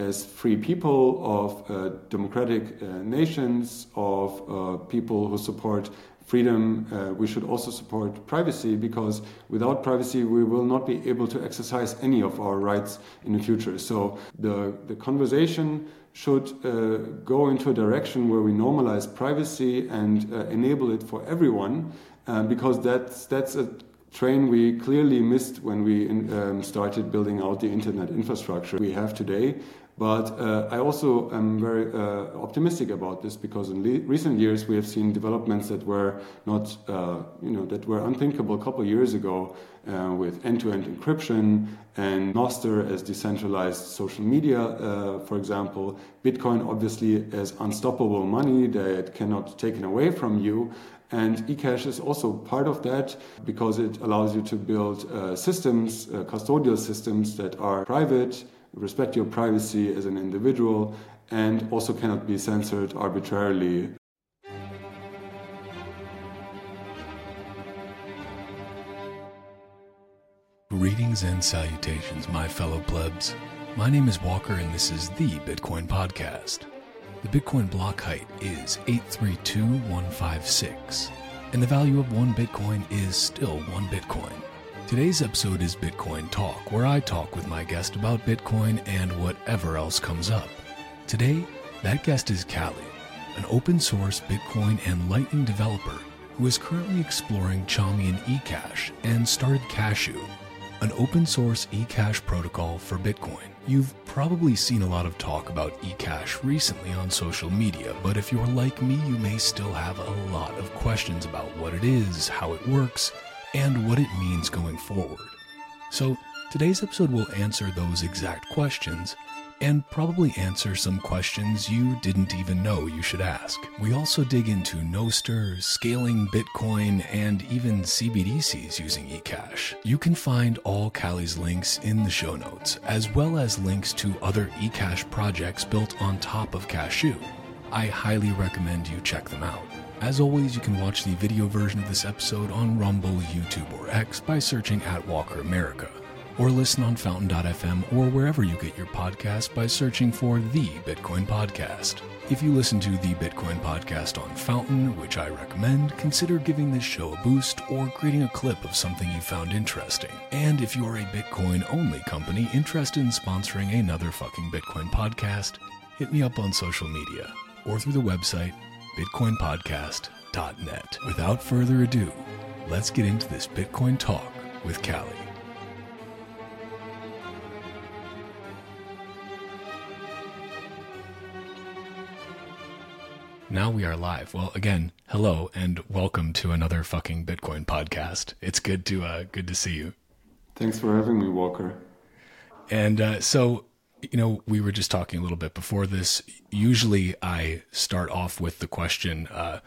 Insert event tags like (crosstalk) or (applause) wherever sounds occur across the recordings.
as free people of uh, democratic uh, nations, of uh, people who support freedom, uh, we should also support privacy because without privacy, we will not be able to exercise any of our rights in the future. So the, the conversation should uh, go into a direction where we normalize privacy and uh, enable it for everyone because that's, that's a train we clearly missed when we um, started building out the internet infrastructure we have today. But uh, I also am very uh, optimistic about this because in le- recent years we have seen developments that were not, uh, you know, that were unthinkable a couple of years ago uh, with end-to-end encryption and Nostr as decentralized social media, uh, for example. Bitcoin obviously as unstoppable money that cannot taken away from you. And eCash is also part of that because it allows you to build uh, systems, custodial systems that are private respect your privacy as an individual, and also cannot be censored arbitrarily. Greetings and salutations, my fellow plebs. My name is Walker, and this is the Bitcoin Podcast. The Bitcoin block height is 832156, and the value of one Bitcoin is still one Bitcoin. Today's episode is Bitcoin Talk, where I talk with my guest about Bitcoin and whatever else comes up. Today, that guest is Calle, an open source Bitcoin and Lightning developer who is currently exploring Chaumian and eCash and started Cashu, an open source eCash protocol for Bitcoin. You've probably seen a lot of talk about eCash recently on social media, but if you're like me, you may still have a lot of questions about what it is, how it works, and what it means going forward. So, today's episode will answer those exact questions and probably answer some questions you didn't even know you should ask. We also dig into Nostr, scaling Bitcoin, and even CBDCs using eCash. You can find all Calle's links in the show notes, as well as links to other eCash projects built on top of Cashu. I highly recommend you check them out. As always, you can watch the video version of this episode on Rumble, YouTube, or X by searching at Walker America, or listen on Fountain.fm or wherever you get your podcast by searching for The Bitcoin Podcast. If you listen to the Bitcoin Podcast on Fountain, which I recommend, consider giving this show a boost or creating a clip of something you found interesting. And if you're a Bitcoin only company interested in sponsoring another fucking Bitcoin podcast, hit me up on social media or through the website bitcoinpodcast.net. Without further ado, let's get into this Bitcoin talk with Calle. Now we are live. Well, again, hello and welcome to another fucking Bitcoin podcast. It's good to uh, good to see you. Thanks for having me, Walker. And uh, so you know, we were just talking a little bit before this. Usually I start off with the question uh,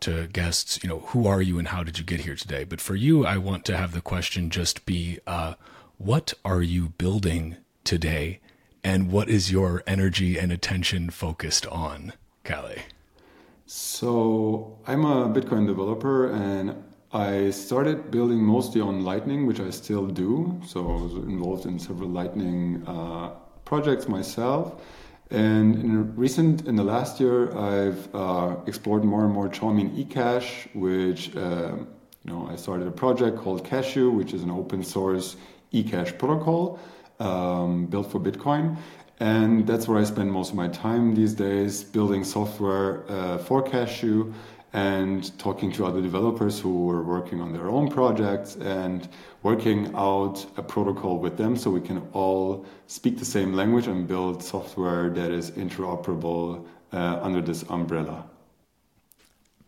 to guests, you know, who are you and how did you get here today? But for you, I want to have the question just be, uh, what are you building today? And what is your energy and attention focused on, Calle? So I'm a Bitcoin developer and I started building mostly on Lightning, which I still do. So I was involved in several Lightning uh, projects myself. And in recent, in the last year, I've uh, explored more and more Chaumian eCash, which uh, you know I started a project called Cashu, which is an open source eCash protocol um, built for Bitcoin. And that's where I spend most of my time these days, building software uh, for Cashu and talking to other developers who were working on their own projects and working out a protocol with them so we can all speak the same language and build software that is interoperable uh, under this umbrella.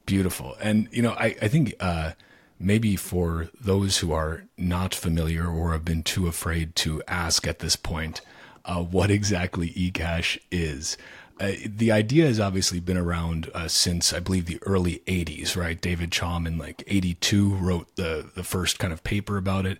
Beautiful. And, you know, I, I think uh, maybe for those who are not familiar or have been too afraid to ask at this point, uh, what exactly eCash is. Uh, the idea has obviously been around uh, since I believe the early 80s, right? David Chaum in like 82 wrote the the first kind of paper about it.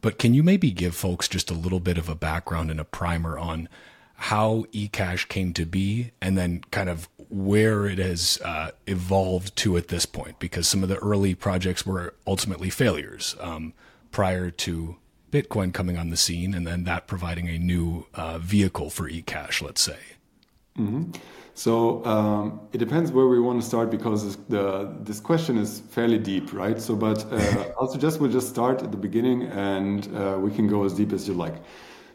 But can you maybe give folks just a little bit of a background and a primer on how eCash came to be and then kind of where it has uh, evolved to at this point? Because some of the early projects were ultimately failures um, prior to Bitcoin coming on the scene and then that providing a new uh, vehicle for eCash, let's say? Mm-hmm. So um, it depends where we want to start because the this question is fairly deep, right? So, but uh, (laughs) I'll suggest we'll just start at the beginning and uh, we can go as deep as you like.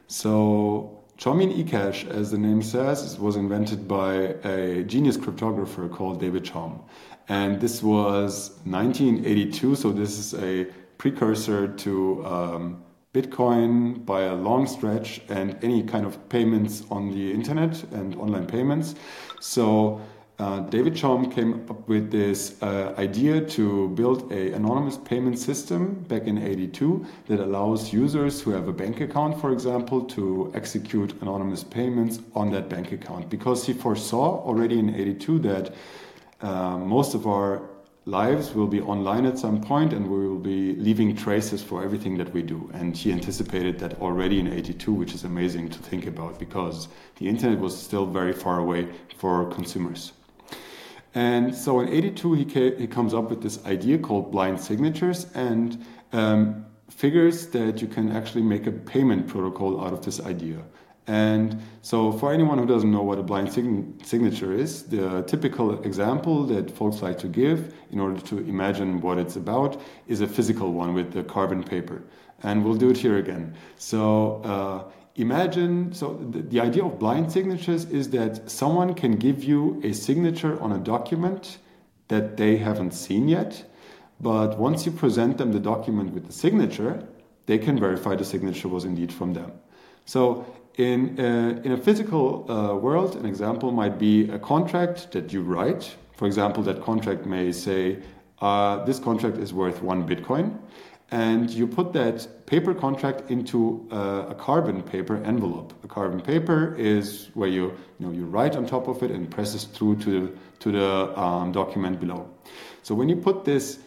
So, Chaumian eCash, as the name says, was invented by a genius cryptographer called David Chaum, and this was 1982. So this is a precursor to um, Bitcoin by a long stretch and any kind of payments on the internet and online payments. So uh, David Chaum came up with this uh, idea to build a anonymous payment system back in 82 that allows users who have a bank account, for example, to execute anonymous payments on that bank account because he foresaw already in 82 that uh, most of our lives will be online at some point and we will be leaving traces for everything that we do. And he anticipated that already in 82, which is amazing to think about because the internet was still very far away for consumers. And so in 82, he, came, he comes up with this idea called blind signatures and um, figures that you can actually make a payment protocol out of this idea. And so, for anyone who doesn't know what a blind sign- signature is, the typical example that folks like to give in order to imagine what it's about is a physical one with the carbon paper. And we'll do it here again. So, uh, imagine so the, the idea of blind signatures is that someone can give you a signature on a document that they haven't seen yet. But once you present them the document with the signature, they can verify the signature was indeed from them. So in, uh, in a physical uh, world, an example might be a contract that you write. For example, that contract may say, uh, this contract is worth one Bitcoin. And you put that paper contract into uh, a carbon paper envelope. A carbon paper is where you, you, know, you write on top of it and presses through to, the, to the um, document below. So when you put this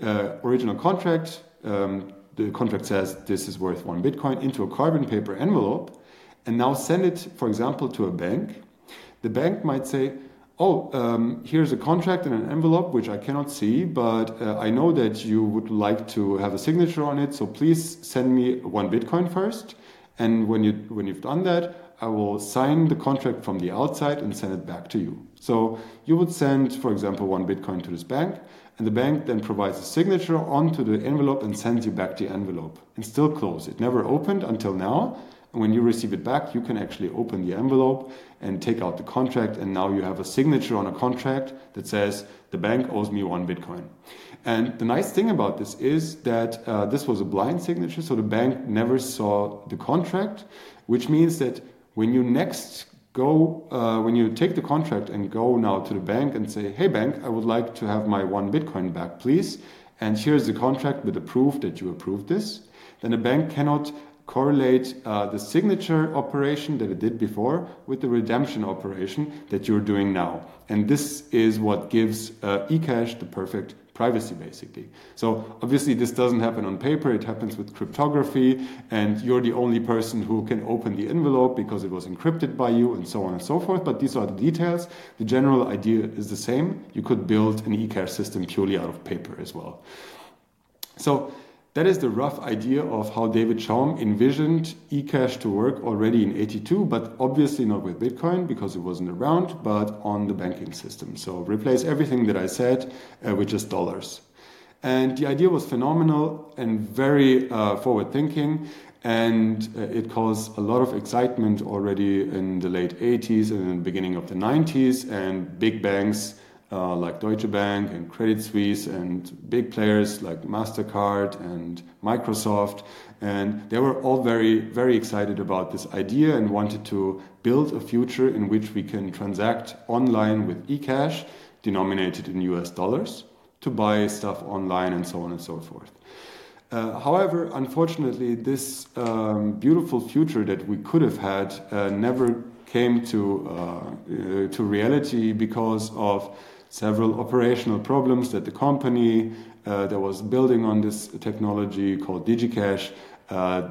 uh, original contract, um, the contract says this is worth one Bitcoin, into a carbon paper envelope, and now send it, for example, to a bank, the bank might say, Oh, um, here's a contract in an envelope which I cannot see, but uh, I know that you would like to have a signature on it, so please send me one Bitcoin first. And when, you, when you've done that, I will sign the contract from the outside and send it back to you. So you would send, for example, one Bitcoin to this bank, and the bank then provides a signature onto the envelope and sends you back the envelope and still close it. Never opened until now. When you receive it back, you can actually open the envelope and take out the contract. And now you have a signature on a contract that says the bank owes me one Bitcoin. And the nice thing about this is that uh, this was a blind signature, so the bank never saw the contract, which means that when you next go, uh, when you take the contract and go now to the bank and say, hey, bank, I would like to have my one Bitcoin back, please. And here's the contract with the proof that you approved this. Then the bank cannot correlate uh, the signature operation that it did before with the redemption operation that you're doing now. And this is what gives uh, eCash the perfect privacy, basically. So obviously, this doesn't happen on paper, it happens with cryptography, and you're the only person who can open the envelope because it was encrypted by you, and so on and so forth. But these are the details. The general idea is the same. You could build an eCash system purely out of paper as well. So that is the rough idea of how David Chaum envisioned eCash to work already in 82, but obviously not with Bitcoin because it wasn't around, but on the banking system. So replace everything that I said uh, with just dollars. And the idea was phenomenal and very uh, forward thinking. And uh, it caused a lot of excitement already in the late 80s and the beginning of the 90s. And big banks uh, like Deutsche Bank and Credit Suisse and big players like MasterCard and Microsoft. And they were all very, very excited about this idea and wanted to build a future in which we can transact online with eCash, denominated in US dollars, to buy stuff online and so on and so forth. Uh, however, unfortunately, this um, beautiful future that we could have had uh, never came to, uh, uh to reality because of several operational problems that the company uh, that was building on this technology called DigiCash uh,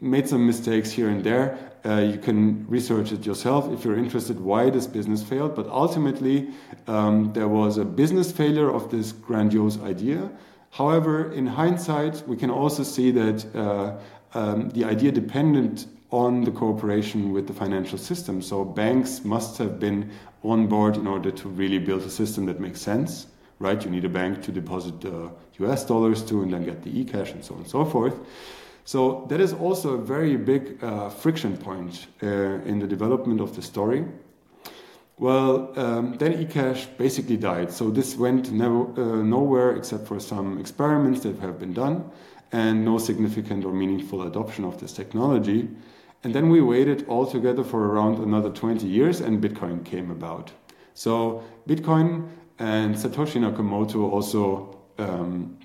made some mistakes here and there. Uh, you can research it yourself if you're interested why this business failed. But ultimately, um, there was a business failure of this grandiose idea. However, in hindsight, we can also see that uh, um, the idea depended on the cooperation with the financial system. So banks must have been on board in order to really build a system that makes sense, right? You need a bank to deposit the US dollars to and then get the e-cash and so on and so forth. So that is also a very big uh, friction point uh, in the development of the story. Well, um, then eCash basically died. So this went never, uh, nowhere except for some experiments that have been done and no significant or meaningful adoption of this technology. And then we waited altogether for around another 20 years and Bitcoin came about. So Bitcoin and Satoshi Nakamoto also um,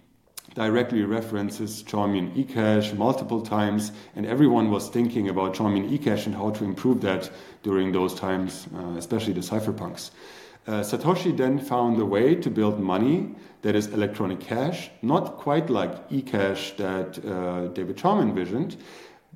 directly references Chaumian eCash multiple times, and everyone was thinking about Chaumian eCash and how to improve that during those times, uh, especially the cypherpunks. Uh, Satoshi then found a way to build money that is electronic cash, not quite like eCash that uh, David Chaum envisioned,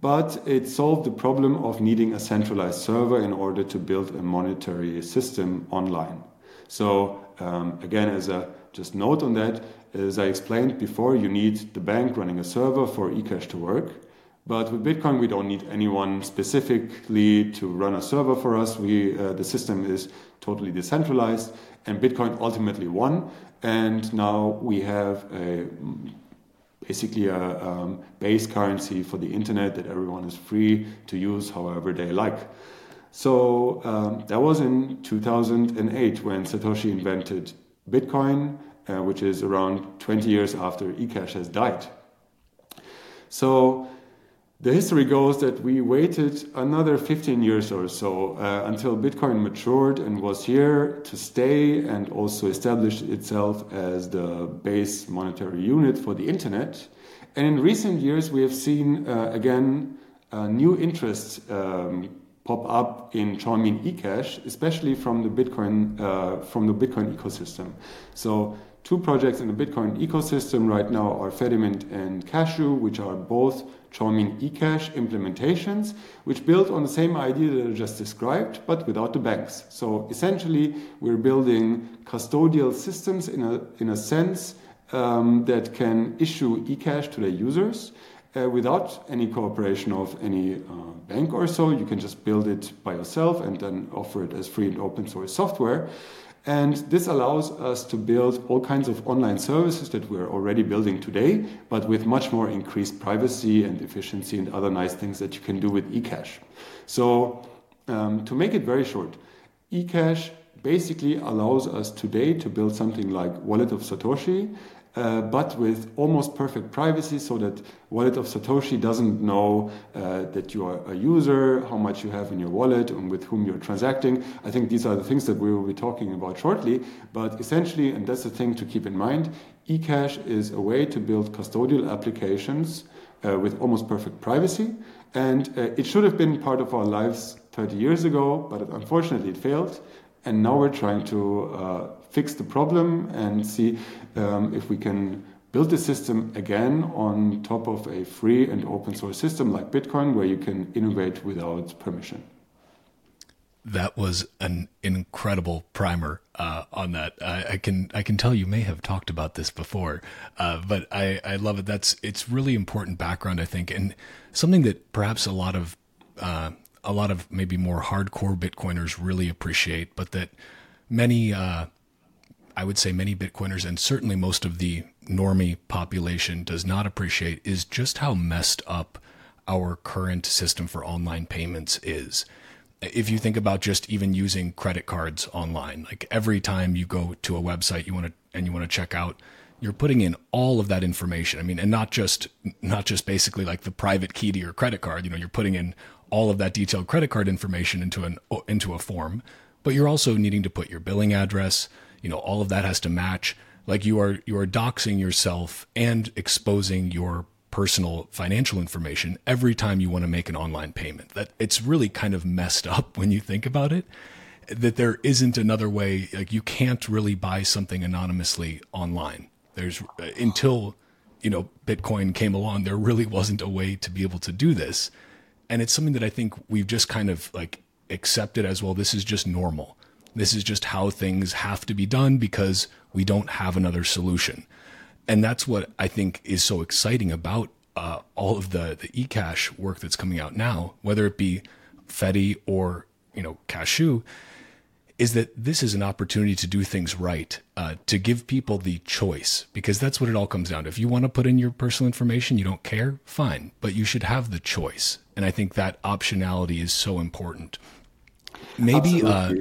but it solved the problem of needing a centralized server in order to build a monetary system online. So, um, again, as a just note on that, as I explained before, you need the bank running a server for eCash to work. But with Bitcoin, we don't need anyone specifically to run a server for us. We, uh, the system is totally decentralized, and Bitcoin ultimately won. And now we have a, basically a um, base currency for the internet that everyone is free to use however they like. So um, that was in 2008 when Satoshi invented Bitcoin uh, which is around 20 years after eCash has died. So the history goes that we waited another 15 years or so uh, until Bitcoin matured and was here to stay and also established itself as the base monetary unit for the internet. And in recent years, we have seen uh, again uh, new interests um, pop up in Chaumian eCash, especially from the Bitcoin uh, from the Bitcoin ecosystem. So two projects in the Bitcoin ecosystem right now are Fedimint and Cashu, which are both Chaumian eCash implementations, which build on the same idea that I just described, but without the banks. So essentially, we're building custodial systems in a, in a sense um, that can issue eCash to their users. Uh, without any cooperation of any uh, bank or so, you can just build it by yourself and then offer it as free and open source software. And this allows us to build all kinds of online services that we're already building today, but with much more increased privacy and efficiency and other nice things that you can do with eCash. So, um, to make it very short, eCash basically allows us today to build something like Wallet of Satoshi uh, but with almost perfect privacy so that wallet of satoshi doesn't know uh, that you are a user how much you have in your wallet and with whom you're transacting. I think these are the things that we will be talking about shortly. But essentially and that's the thing to keep in mind ecash is a way to build custodial applications uh, with almost perfect privacy. And uh, it should have been part of our lives 30 years ago but unfortunately it failed and now we're trying to uh, fix the problem and see um, if we can build the system again on top of a free and open source system like Bitcoin, where you can innovate without permission. That was an incredible primer uh, on that. I, I, can I can tell you may have talked about this before, uh, but I, I love it. That's it's really important background, I think, and something that perhaps a lot of uh, a lot of maybe more hardcore Bitcoiners really appreciate, but that many, uh, I would say many Bitcoiners and certainly most of the normie population does not appreciate is just how messed up our current system for online payments is. If you think about just even using credit cards online, like every time you go to a website you want to and you want to check out, you're putting in all of that information. I mean, and not just not just basically like the private key to your credit card. You know, you're putting in all of that detailed credit card information into an into a form, but you're also needing to put your billing address. You know, all of that has to match. Like you are you are doxing yourself and exposing your personal financial information every time you want to make an online payment. That it's really kind of messed up when you think about it. That there isn't another way. Like you can't really buy something anonymously online. There's until you know Bitcoin came along, there really wasn't a way to be able to do this and it's something that I think we've just kind of like accepted as well. This is just normal. This is just how things have to be done because we don't have another solution. And that's what I think is so exciting about uh, all of the the eCash work that's coming out now, whether it be Fedi or you know Cashu, is that this is an opportunity to do things right, uh, to give people the choice, because that's what it all comes down to. If you want to put in your personal information, you don't care, fine, but you should have the choice, and I think that optionality is so important. Maybe. Uh,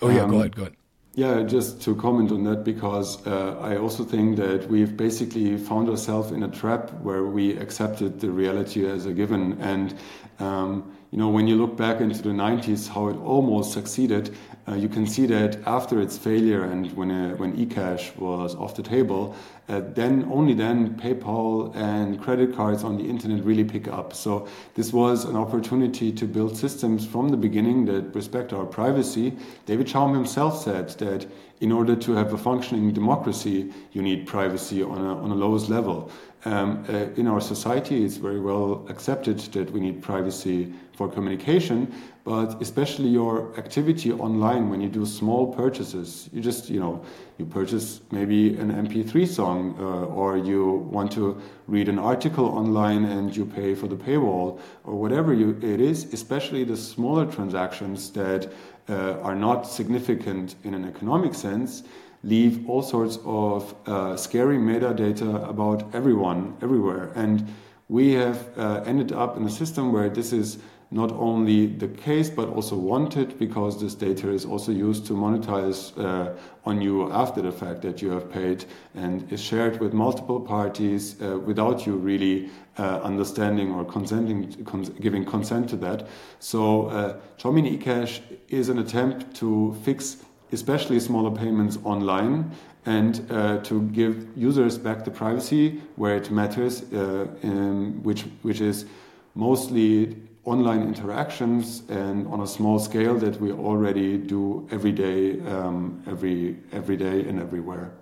oh yeah, um, go ahead. Go ahead. Yeah, just to comment on that, because uh, I also think that we've basically found ourselves in a trap where we accepted the reality as a given. And, um, you know, when you look back into the 90s, how it almost succeeded, uh, you can see that after its failure and when, uh, when eCash was off the table, uh, then only then PayPal and credit cards on the internet really pick up. So this was an opportunity to build systems from the beginning that respect our privacy. David Chaum himself said that in order to have a functioning democracy, you need privacy on a, on a lowest level. Um, uh, in our society, it's very well accepted that we need privacy for communication, but especially your activity online when you do small purchases, you just, you know, you purchase maybe an MP3 song uh, or you want to read an article online and you pay for the paywall or whatever you, it is, especially the smaller transactions that uh, are not significant in an economic sense leave all sorts of uh, scary metadata about everyone, everywhere. And we have uh, ended up in a system where this is not only the case but also wanted because this data is also used to monetize uh, on you after the fact that you have paid and is shared with multiple parties uh, without you really uh, understanding or consenting cons giving consent to that so uh, Chaumian eCash is an attempt to fix especially smaller payments online and uh, to give users back the privacy where it matters, uh, in, which, which is mostly online interactions and on a small scale that we already do every day, um, every, every day and everywhere.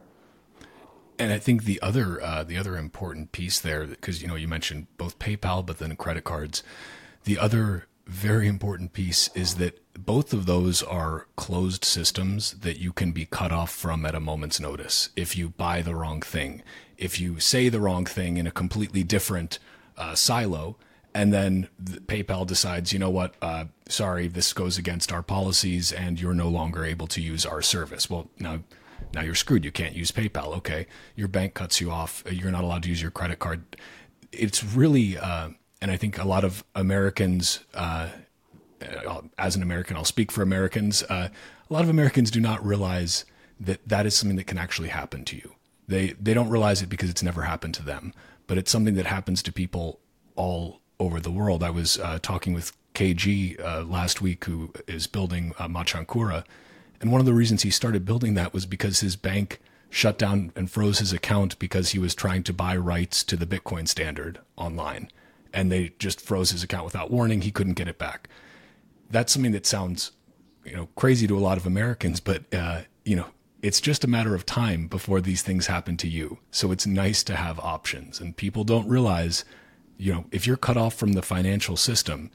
And I think the other uh, the other important piece there, because you know you mentioned both PayPal, but then credit cards. The other very important piece is that both of those are closed systems that you can be cut off from at a moment's notice if you buy the wrong thing, if you say the wrong thing in a completely different uh, silo, and then PayPal decides, you know what, uh, sorry, this goes against our policies, and you're no longer able to use our service. Well, now. Now you're screwed. You can't use PayPal. Okay, your bank cuts you off. You're not allowed to use your credit card. It's really, uh, and I think a lot of Americans uh, as an American, I'll speak for Americans. Uh, a lot of Americans do not realize that that is something that can actually happen to you. They they don't realize it because it's never happened to them, but it's something that happens to people all over the world. I was uh, talking with KG uh, last week, who is building uh, Machankura, and one of the reasons he started building that was because his bank shut down and froze his account because he was trying to buy rights to the Bitcoin standard online, and they just froze his account without warning. He couldn't get it back that's something that sounds, you know, crazy to a lot of Americans, but uh, you know, it's just a matter of time before these things happen to you. So it's nice to have options, and people don't realize, you know, if you're cut off from the financial system,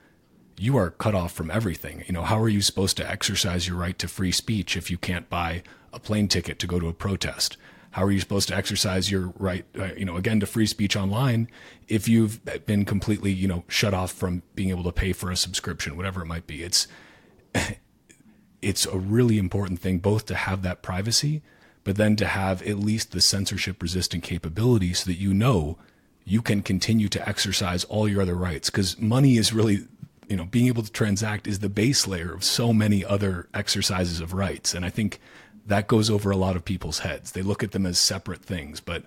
you are cut off from everything. You know, how are you supposed to exercise your right to free speech if you can't buy a plane ticket to go to a protest? How are you supposed to exercise your right, uh, you know, again to free speech online if you've been completely, you know, shut off from being able to pay for a subscription, whatever it might be? It's (laughs) it's a really important thing both to have that privacy, but then to have at least the censorship resistant capability so that you know you can continue to exercise all your other rights because money is really you know being able to transact is the base layer of so many other exercises of rights and i think that goes over a lot of people's heads. They look at them as separate things, but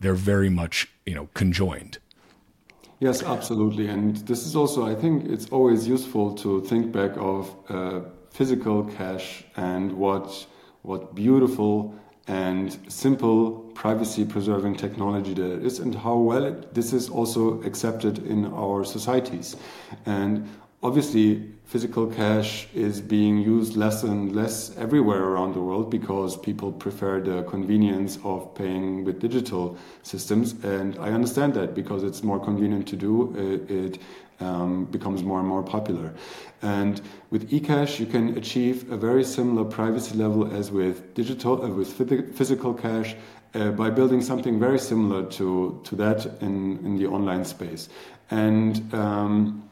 they're very much, you know, conjoined. Yes, absolutely. And this is also, I think it's always useful to think back of uh, physical cash and what, what beautiful and simple privacy preserving technology there is and how well it, this is also accepted in our societies. And obviously, physical cash is being used less and less everywhere around the world because people prefer the convenience of paying with digital systems. And I understand that because it's more convenient to do, it, it um, becomes more and more popular. And with eCash, you can achieve a very similar privacy level as with digital, uh, with physical cash, uh, by building something very similar to, to that in, in the online space. And um,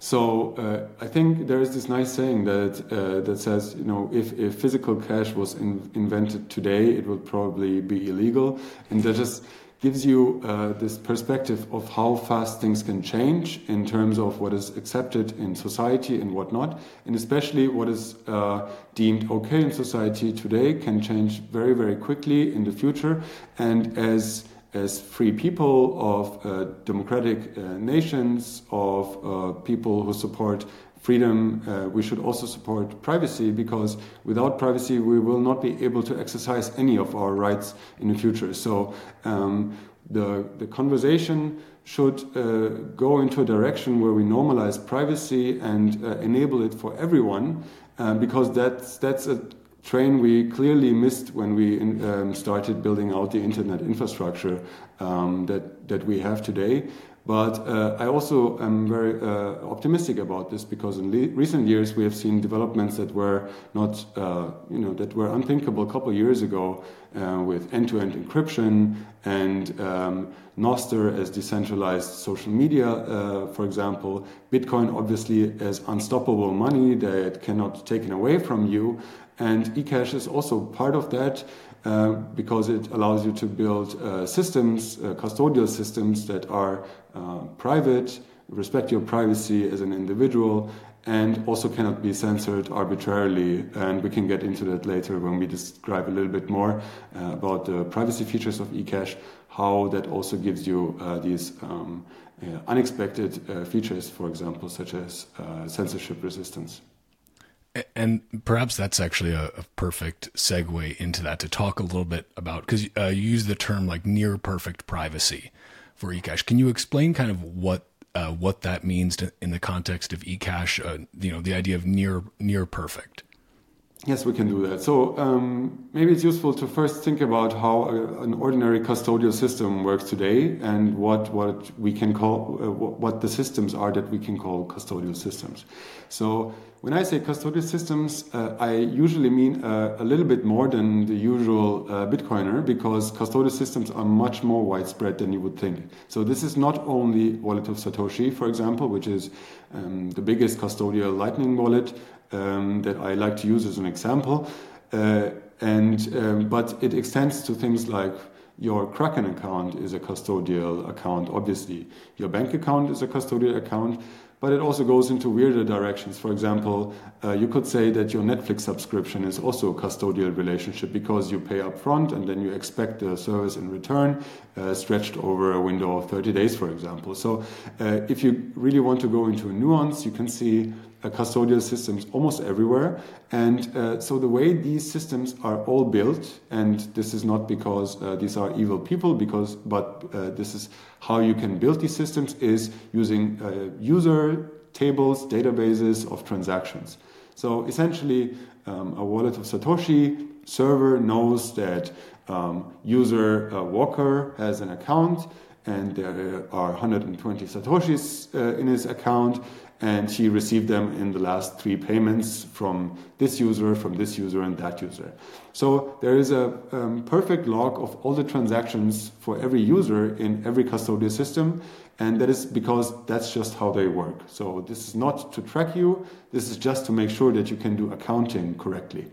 so uh, I think there is this nice saying that uh, that says, you know, if, if physical cash was in, invented today, it would probably be illegal, and that just gives you uh, this perspective of how fast things can change in terms of what is accepted in society and what not, and especially what is uh, deemed okay in society today can change very, very quickly in the future. And as as free people of uh, democratic uh, nations, of uh, people who support freedom, uh, we should also support privacy because without privacy, we will not be able to exercise any of our rights in the future. So um, the, the conversation should uh, go into a direction where we normalize privacy and uh, enable it for everyone uh, because that's, that's a train we clearly missed when we in, um, started building out the internet infrastructure um, that, that we have today. But uh, I also am very uh, optimistic about this because in le- recent years we have seen developments that were not, uh, you know, that were unthinkable a couple of years ago uh, with end-to-end encryption and um, Nostr as decentralized social media, uh, for example. Bitcoin obviously as unstoppable money that cannot taken away from you, and eCash is also part of that. Uh, because it allows you to build uh, systems, uh, custodial systems that are uh, private, respect your privacy as an individual, and also cannot be censored arbitrarily. And we can get into that later when we describe a little bit more uh, about the privacy features of eCash, how that also gives you these um, unexpected features, for example, such as censorship resistance. And perhaps that's actually a, a, perfect segue into that to talk a little bit about because uh, you use the term like near perfect privacy for eCash. Can you explain kind of what uh, what that means to, in the context of eCash? Uh, you know, the idea of near near perfect. Yes, we can do that. So um, maybe it's useful to first think about how a, an ordinary custodial system works today and what what we can call uh, what the systems are that we can call custodial systems. So when I say custodial systems, uh, I usually mean uh, a little bit more than the usual uh, Bitcoiner because custodial systems are much more widespread than you would think. So this is not only Wallet of Satoshi, for example, which is um, the biggest custodial Lightning wallet um, that I like to use as an example, uh, and um, but it extends to things like your Kraken account is a custodial account, obviously. Your bank account is a custodial account but it also goes into weirder directions. For example, uh, you could say that your Netflix subscription is also a custodial relationship because you pay up front and then you expect the service in return uh, stretched over a window of 30 days, for example. So, uh, if you really want to go into a nuance, you can see custodial systems almost everywhere. And uh, so the way these systems are all built, and this is not because uh, these are evil people, because but uh, this is how you can build these systems is using uh, user tables, databases of transactions. So essentially, um, a wallet of Satoshi server knows that um, user uh, Walker has an account and there are 120 satoshis uh, in his account and she received them in the last three payments from this user, from this user, and that user. So there is a um, perfect log of all the transactions for every user in every custodial system, and that is because that's just how they work. So this is not to track you, this is just to make sure that you can do accounting correctly.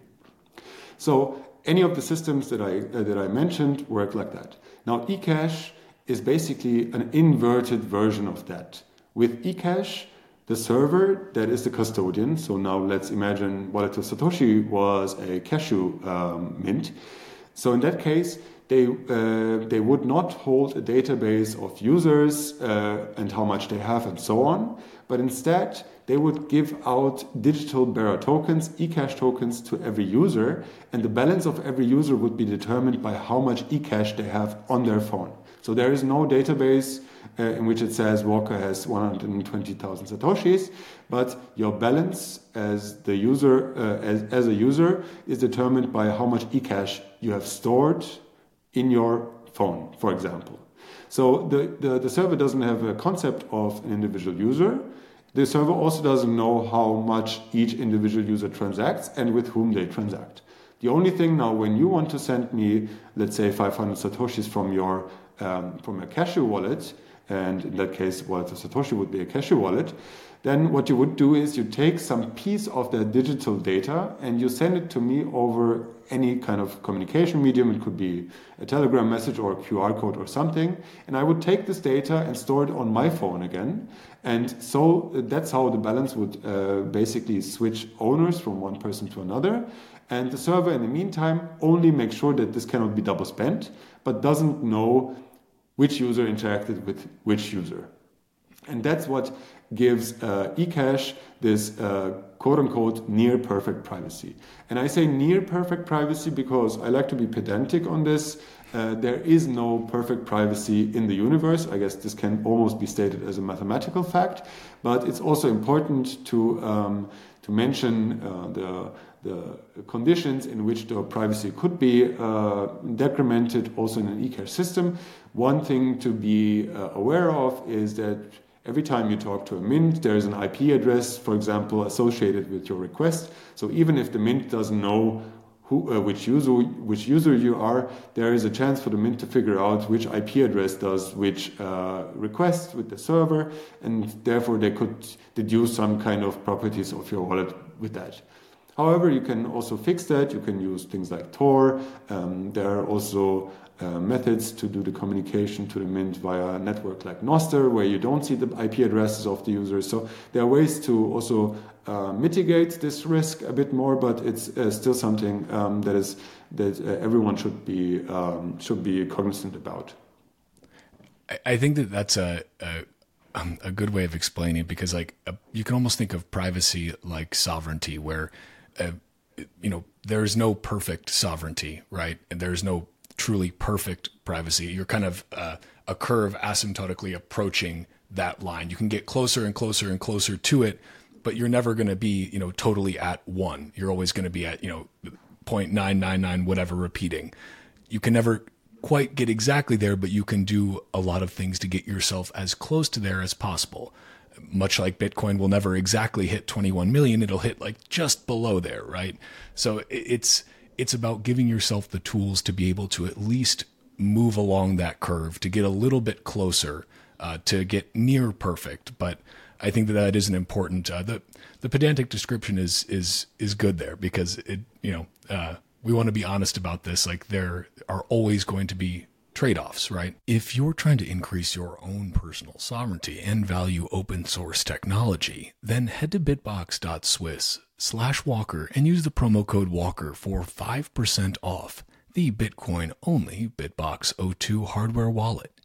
So any of the systems that I, uh, that I mentioned work like that. Now eCash is basically an inverted version of that. With eCash, the server that is the custodian. So now let's imagine Wallet of Satoshi was a Cashu um, mint. So in that case, they, uh, they would not hold a database of users uh, and how much they have and so on, but instead they would give out digital bearer tokens, eCash tokens to every user, and the balance of every user would be determined by how much eCash they have on their phone. So there is no database uh, in which it says Walker has 120,000 satoshis, but your balance as the user, uh, as, as a user, is determined by how much eCash you have stored in your phone, for example. So the, the, the server doesn't have a concept of an individual user. The server also doesn't know how much each individual user transacts and with whom they transact. The only thing now, when you want to send me, let's say, 500 satoshis from your um, from a Cashu wallet, and in that case, well, the Satoshi would be a Cashu wallet, then what you would do is you take some piece of that digital data and you send it to me over any kind of communication medium. It could be a telegram message or a QR code or something. And I would take this data and store it on my phone again. And so that's how the balance would uh, basically switch owners from one person to another. And the server, in the meantime, only makes sure that this cannot be double spent, but doesn't know which user interacted with which user. And that's what gives uh, eCash this uh, quote unquote near perfect privacy. And I say near perfect privacy because I like to be pedantic on this. Uh, there is no perfect privacy in the universe. I guess this can almost be stated as a mathematical fact, but it's also important to, um, to mention uh, the the conditions in which the privacy could be uh, decremented also in an eCash system. One thing to be uh, aware of is that every time you talk to a mint, there is an IP address, for example, associated with your request. So even if the mint doesn't know who, uh, which user which user you are, there is a chance for the mint to figure out which IP address does which uh, request with the server, and therefore they could deduce some kind of properties of your wallet with that. However, you can also fix that. You can use things like Tor. Um, there are also uh, methods to do the communication to the mint via a network like Nostr, where you don't see the IP addresses of the users. So there are ways to also uh, mitigate this risk a bit more, but it's uh, still something um, that is that uh, everyone should be um, should be cognizant about. I think that that's a, a um, a good way of explaining it because like you can almost think of privacy like sovereignty where uh, you know, there's no perfect sovereignty, right? And there's no truly perfect privacy. You're kind of uh, a curve asymptotically approaching that line. You can get closer and closer and closer to it, but you're never going to be, you know, totally at one. You're always going to be at, you know, 0.999, whatever, repeating. You can never quite get exactly there, but you can do a lot of things to get yourself as close to there as possible much like Bitcoin will never exactly hit 21 million, it'll hit like just below there, right? So it's it's about giving yourself the tools to be able to at least move along that curve to get a little bit closer uh, to get near perfect. But I think that that is an important. Uh, the the pedantic description is is is good there because it you know uh, we want to be honest about this. Like there are always going to be trade offs, right? If you're trying to increase your own personal sovereignty and value open source technology, then head to bitbox.swiss slash walker and use the promo code walker for 5% off the Bitcoin only Bitbox02 hardware wallet.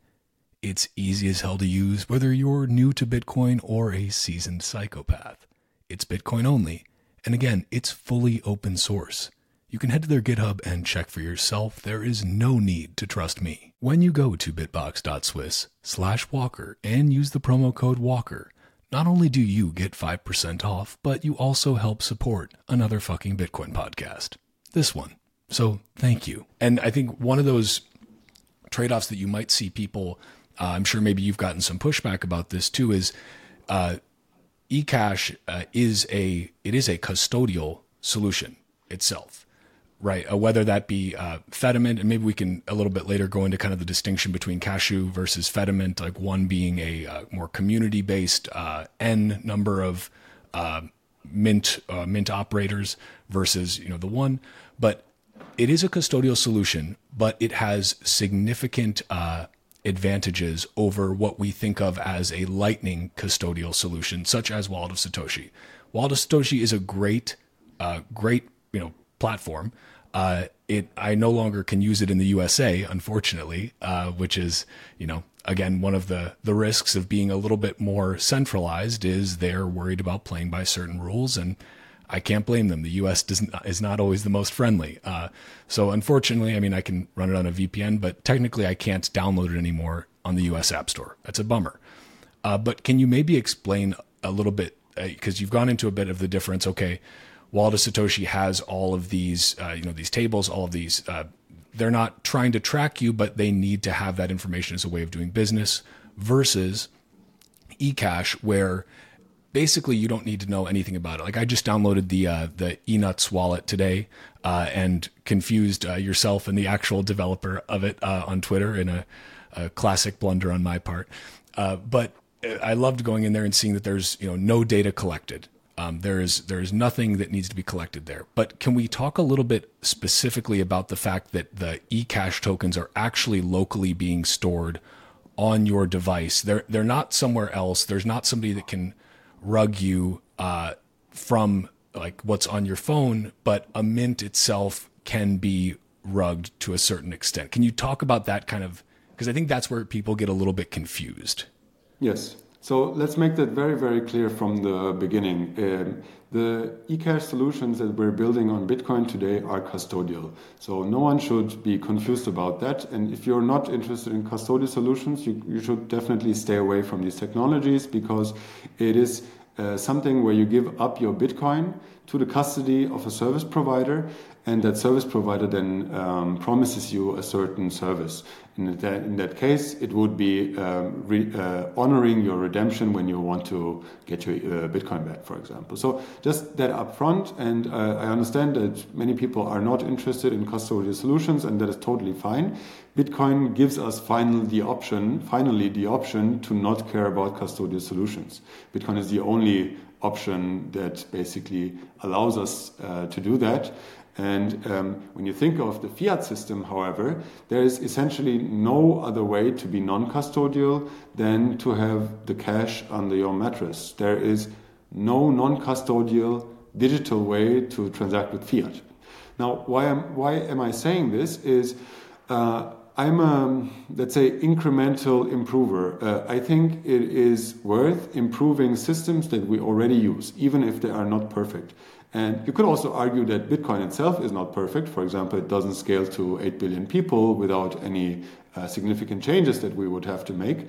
It's easy as hell to use whether you're new to Bitcoin or a seasoned psychopath. It's Bitcoin only, and again, it's fully open source. You can head to their GitHub and check for yourself. There is no need to trust me. When you go to bitbox.swiss slash walker and use the promo code walker, not only do you get 5% off, but you also help support another fucking Bitcoin podcast. This one. So thank you. And I think one of those trade offs that you might see people, uh, I'm sure maybe you've gotten some pushback about this too, is uh, eCash uh, is a it is a custodial solution itself right? Uh, whether that be uh, and maybe we can a little bit later go into kind of the distinction between Cashu versus Fedimint, like one being a uh, more community based uh, n number of uh, mint uh, mint operators versus you know the one, but it is a custodial solution, but it has significant advantages over what we think of as a lightning custodial solution, such as Wallet of Satoshi. Wallet of Satoshi is a great, great you know platform uh, it I no longer can use it in the USA, unfortunately, uh, which is you know again one of the the risks of being a little bit more centralized is they're worried about playing by certain rules and. I can't blame them. The U.S. doesn't is not always the most friendly. Uh, so unfortunately, I mean, I can run it on a VPN, but technically, I can't download it anymore on the U.S. App Store. That's a bummer. Uh, but can you maybe explain a little bit because uh, you've gone into a bit of the difference? Okay, Of Satoshi has all of these, uh, you know, these tables, all of these. Uh, they're not trying to track you, but they need to have that information as a way of doing business. Versus eCash, where basically you don't need to know anything about it. Like I just downloaded the uh, the eNuts wallet today uh, and confused uh, yourself and the actual developer of it uh, on Twitter in a, a, classic blunder on my part. Uh, but I loved going in there and seeing that there's you know no data collected. Um, there is there is nothing that needs to be collected there. But can we talk a little bit specifically about the fact that the eCash tokens are actually locally being stored on your device? They're they're not somewhere else. There's not somebody that can rug you uh, from like what's on your phone, but a mint itself can be rugged to a certain extent. Can you talk about that kind of? Because I think that's where people get a little bit confused. Yes. So let's make that very, very clear from the beginning. Um, the eCash solutions that we're building on Bitcoin today are custodial. So no one should be confused about that. And if you're not interested in custodial solutions, you, you should definitely stay away from these technologies because it is uh, something where you give up your Bitcoin to the custody of a service provider, and that service provider then um, promises you a certain service. In that, in that case, it would be um, re, uh, honoring your redemption when you want to get your uh, Bitcoin back, for example. So just that upfront, and uh, I understand that many people are not interested in custodial solutions, and that is totally fine. Bitcoin gives us finally the option, finally the option to not care about custodial solutions. Bitcoin is the only option that basically allows us uh, to do that. And um, when you think of the fiat system, however, there is essentially no other way to be non custodial than to have the cash under your mattress. There is no non custodial digital way to transact with fiat. Now, why am, why am I saying this? Is uh, I'm a, let's say, incremental improver. Uh, I think it is worth improving systems that we already use, even if they are not perfect. And you could also argue that Bitcoin itself is not perfect. For example, it doesn't scale to 8 billion people without any uh, significant changes that we would have to make.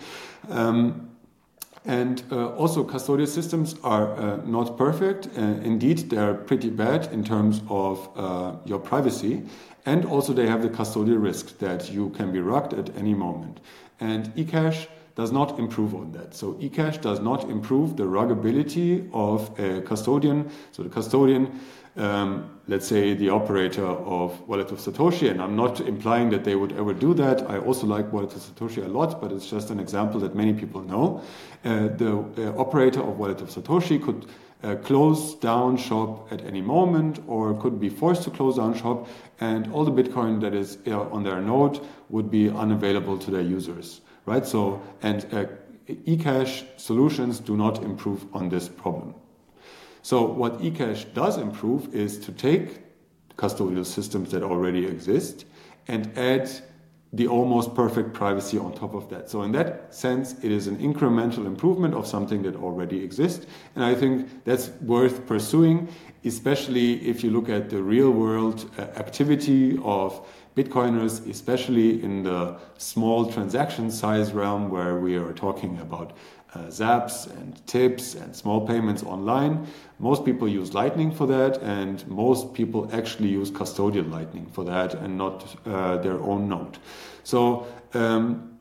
Um, and uh, also, custodial systems are uh, not perfect. Uh, indeed, they're pretty bad in terms of uh, your privacy. And also, they have the custodial risk that you can be rugged at any moment. And eCash does not improve on that. So eCash does not improve the ruggability of a custodian. So the custodian, um, let's say the operator of Wallet of Satoshi, and I'm not implying that they would ever do that. I also like Wallet of Satoshi a lot, but it's just an example that many people know. Uh, the uh, operator of Wallet of Satoshi could uh, close down shop at any moment or could be forced to close down shop and all the bitcoin that is uh, on their node would be unavailable to their users right? So, and uh, eCash solutions do not improve on this problem. So, what eCash does improve is to take custodial systems that already exist and add the almost perfect privacy on top of that. So, in that sense, it is an incremental improvement of something that already exists. And I think that's worth pursuing, especially if you look at the real world uh, activity of Bitcoiners, especially in the small transaction size realm where we are talking about uh, zaps and tips and small payments online. Most people use Lightning for that, and most people actually use custodial Lightning for that and not uh, their own node. So, um,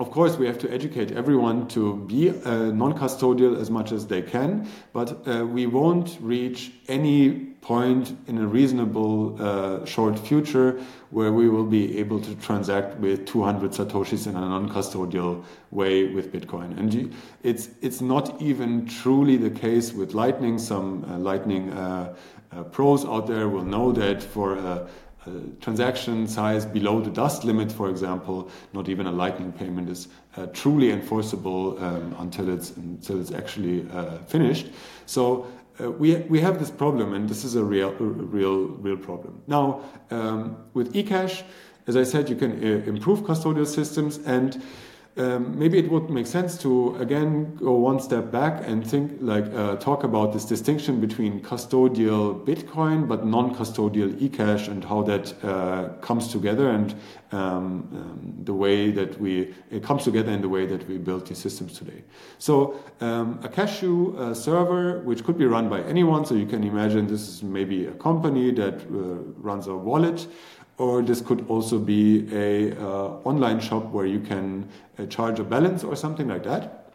of course, we have to educate everyone to be uh, non custodial as much as they can, but uh, we won't reach any point in a reasonable uh, short future where we will be able to transact with 200 satoshis in a non-custodial way with Bitcoin. And it's it's not even truly the case with Lightning. Some uh, Lightning uh, uh pros out there will know that for a, a, transaction size below the dust limit, for example, not even a Lightning payment is uh, truly enforceable um, until it's until it's actually uh, finished. So uh, we, we have this problem, and this is a real, a real, real problem. Now, um, with eCash, as I said, you can uh, improve custodial systems, and um, maybe it would make sense to again go one step back and think like uh, talk about this distinction between custodial Bitcoin but non-custodial eCash and how that uh, comes together and um, um, the way that we it comes together in the way that we build these systems today. So um, a Cashu uh, server, which could be run by anyone, so you can imagine this is maybe a company that uh, runs a wallet or this could also be a uh, online shop where you can uh, charge a balance or something like that.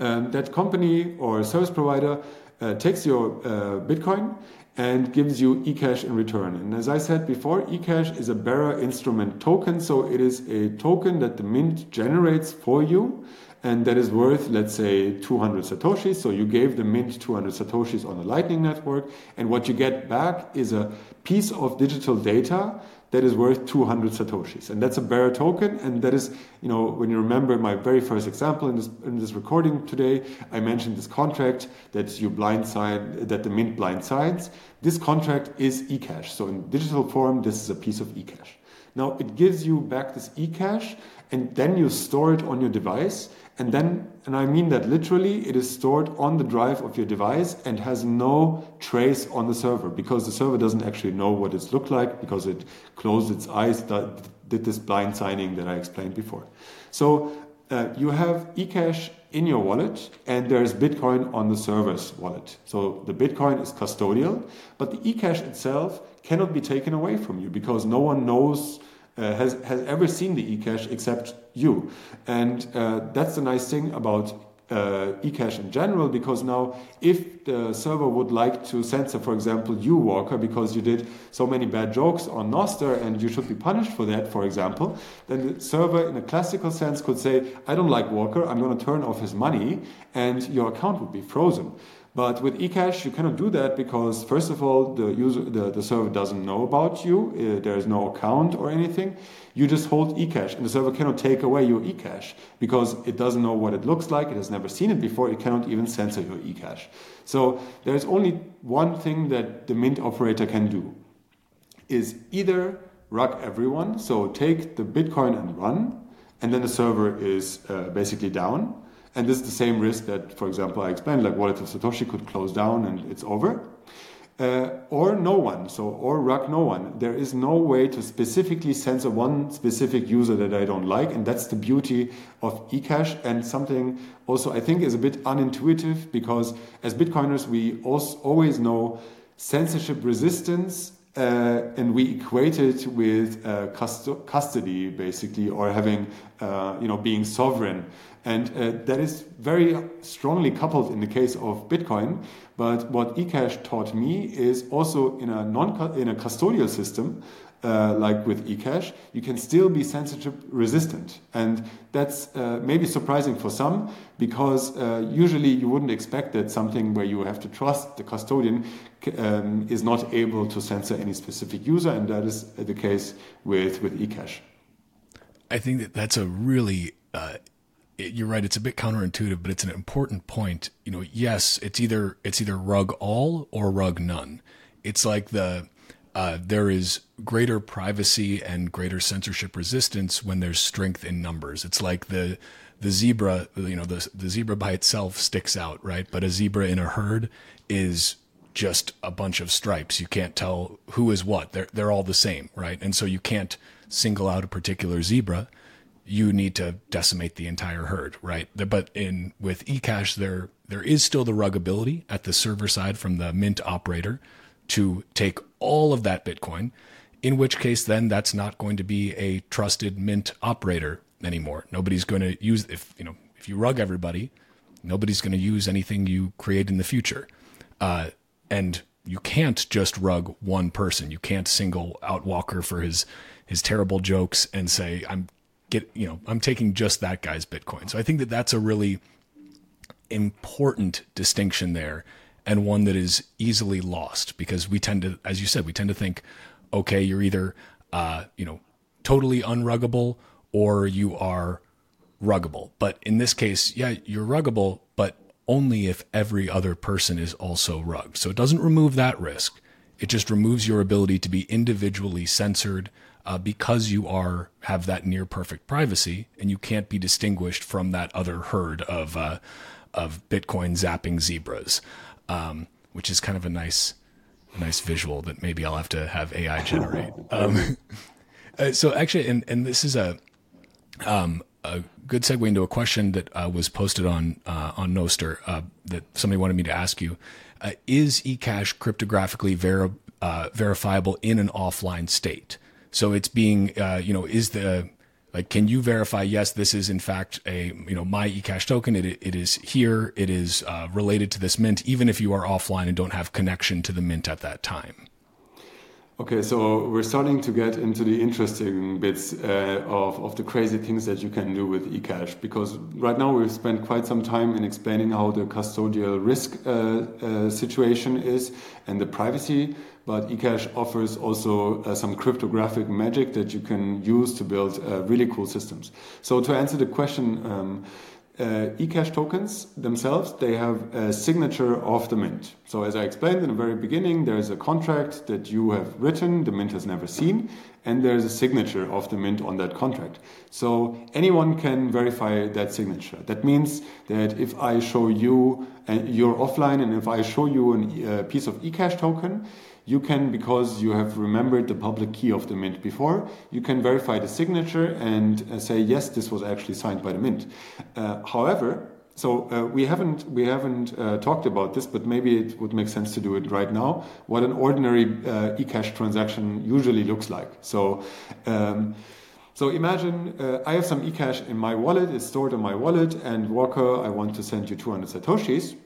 Um, that company or service provider uh, takes your uh, Bitcoin and gives you eCash in return. And as I said before, eCash is a bearer instrument token, so it is a token that the mint generates for you and that is worth, let's say, 200 satoshis. So you gave the mint 200 satoshis on the Lightning Network, and what you get back is a piece of digital data that is worth 200 satoshis. And that's a bearer token. And that is you know when you remember my very first example in this in this recording today i mentioned this contract that you blind blindside that the mint blind blindsides this contract is ecash. So in digital form this is a piece of ecash. Now it gives you back this ecash and then you store it on your device and then, and I mean that literally, it is stored on the drive of your device and has no trace on the server because the server doesn't actually know what it's looked like because it closed its eyes, did this blind signing that I explained before. So uh, you have eCash in your wallet and there's Bitcoin on the server's wallet. So the Bitcoin is custodial, but the eCash itself cannot be taken away from you because no one knows uh, has, has ever seen the eCash except you. And uh, that's the nice thing about uh, eCash in general, because now if the server would like to censor, for example, you, Walker, because you did so many bad jokes on Nostr and you should be punished for that, for example, then the server, in a classical sense, could say, I don't like Walker, I'm going to turn off his money, and your account would be frozen. But with eCash, you cannot do that because, first of all, the user, the, the server doesn't know about you. Uh, there is no account or anything. You just hold eCash, and the server cannot take away your eCash because it doesn't know what it looks like. It has never seen it before. It cannot even censor your eCash. So there's only one thing that the Mint operator can do: is either rug everyone, so take the Bitcoin and run, and then the server is uh, basically down and this is the same risk that, for example, I explained, like Wallet of Satoshi could close down and it's over. Uh, or no one, so or rug no one. There is no way to specifically censor one specific user that I don't like, and that's the beauty of eCash and something also I think is a bit unintuitive because as Bitcoiners we always know censorship resistance uh, and we equate it with uh, custody, basically, or having, uh, you know, being sovereign. And uh, that is very strongly coupled in the case of Bitcoin. But what eCash taught me is also in a non in a custodial system, uh, like with eCash, you can still be censorship resistant, and that's uh, maybe surprising for some because uh, usually you wouldn't expect that something where you have to trust the custodian um, is not able to censor any specific user, and that is the case with with eCash. I think that that's a really uh, you're right. It's a bit counterintuitive, but it's an important point. You know, yes, it's either it's either rug all or rug none. It's like the uh, there is greater privacy and greater censorship resistance when there's strength in numbers. It's like the the zebra, you know, the the zebra by itself sticks out, right? But a zebra in a herd is just a bunch of stripes. You can't tell who is what. They're they're all the same, right? And so you can't single out a particular zebra you need to decimate the entire herd, right? But in with eCash, there there is still the ruggability at the server side from the mint operator to take all of that Bitcoin. In which case, then that's not going to be a trusted mint operator anymore. Nobody's going to use if you know if you rug everybody, nobody's going to use anything you create in the future. Uh, and you can't just rug one person. You can't single out Walker for his his terrible jokes and say I'm get you know i'm taking just that guy's bitcoin. So i think that that's a really important distinction there and one that is easily lost because we tend to as you said we tend to think okay you're either uh, you know totally unruggable or you are ruggable. But in this case yeah you're ruggable but only if every other person is also rugged. So it doesn't remove that risk. It just removes your ability to be individually censored uh, because you are have that near perfect privacy and you can't be distinguished from that other herd of uh, of Bitcoin zapping zebras, um, which is kind of a nice nice visual that maybe I'll have to have AI generate. Um, (laughs) uh, so actually, and and this is a um, a good segue into a question that uh, was posted on uh, on Nostr uh, that somebody wanted me to ask you: uh, Is eCash cryptographically veri- uh, verifiable in an offline state? So it's being, uh, you know, is the Like, can you verify? Yes, this is in fact a you know my eCash token. It it is here. It is uh, related to this mint, even if you are offline and don't have connection to the mint at that time. Okay, so we're starting to get into the interesting bits uh, of, of the crazy things that you can do with eCash because right now we've spent quite some time in explaining how the custodial risk uh, uh, situation is and the privacy, but eCash offers also uh, some cryptographic magic that you can use to build uh, really cool systems. So to answer the question, um, uh, eCash tokens themselves, they have a signature of the mint. So as I explained in the very beginning, there's a contract that you have written, the mint has never seen, and there's a signature of the mint on that contract. So anyone can verify that signature. That means that if I show you, uh, you're offline, and if I show you a uh, piece of eCash token, you can, because you have remembered the public key of the mint before, you can verify the signature and uh, say, yes, this was actually signed by the mint. Uh, however, so uh, we haven't we haven't uh, talked about this, but maybe it would make sense to do it right now. What an ordinary uh, eCash transaction usually looks like. So. Um, so imagine uh, I have some eCash in my wallet, it's stored in my wallet, and Walker, I want to send you 200 Satoshis.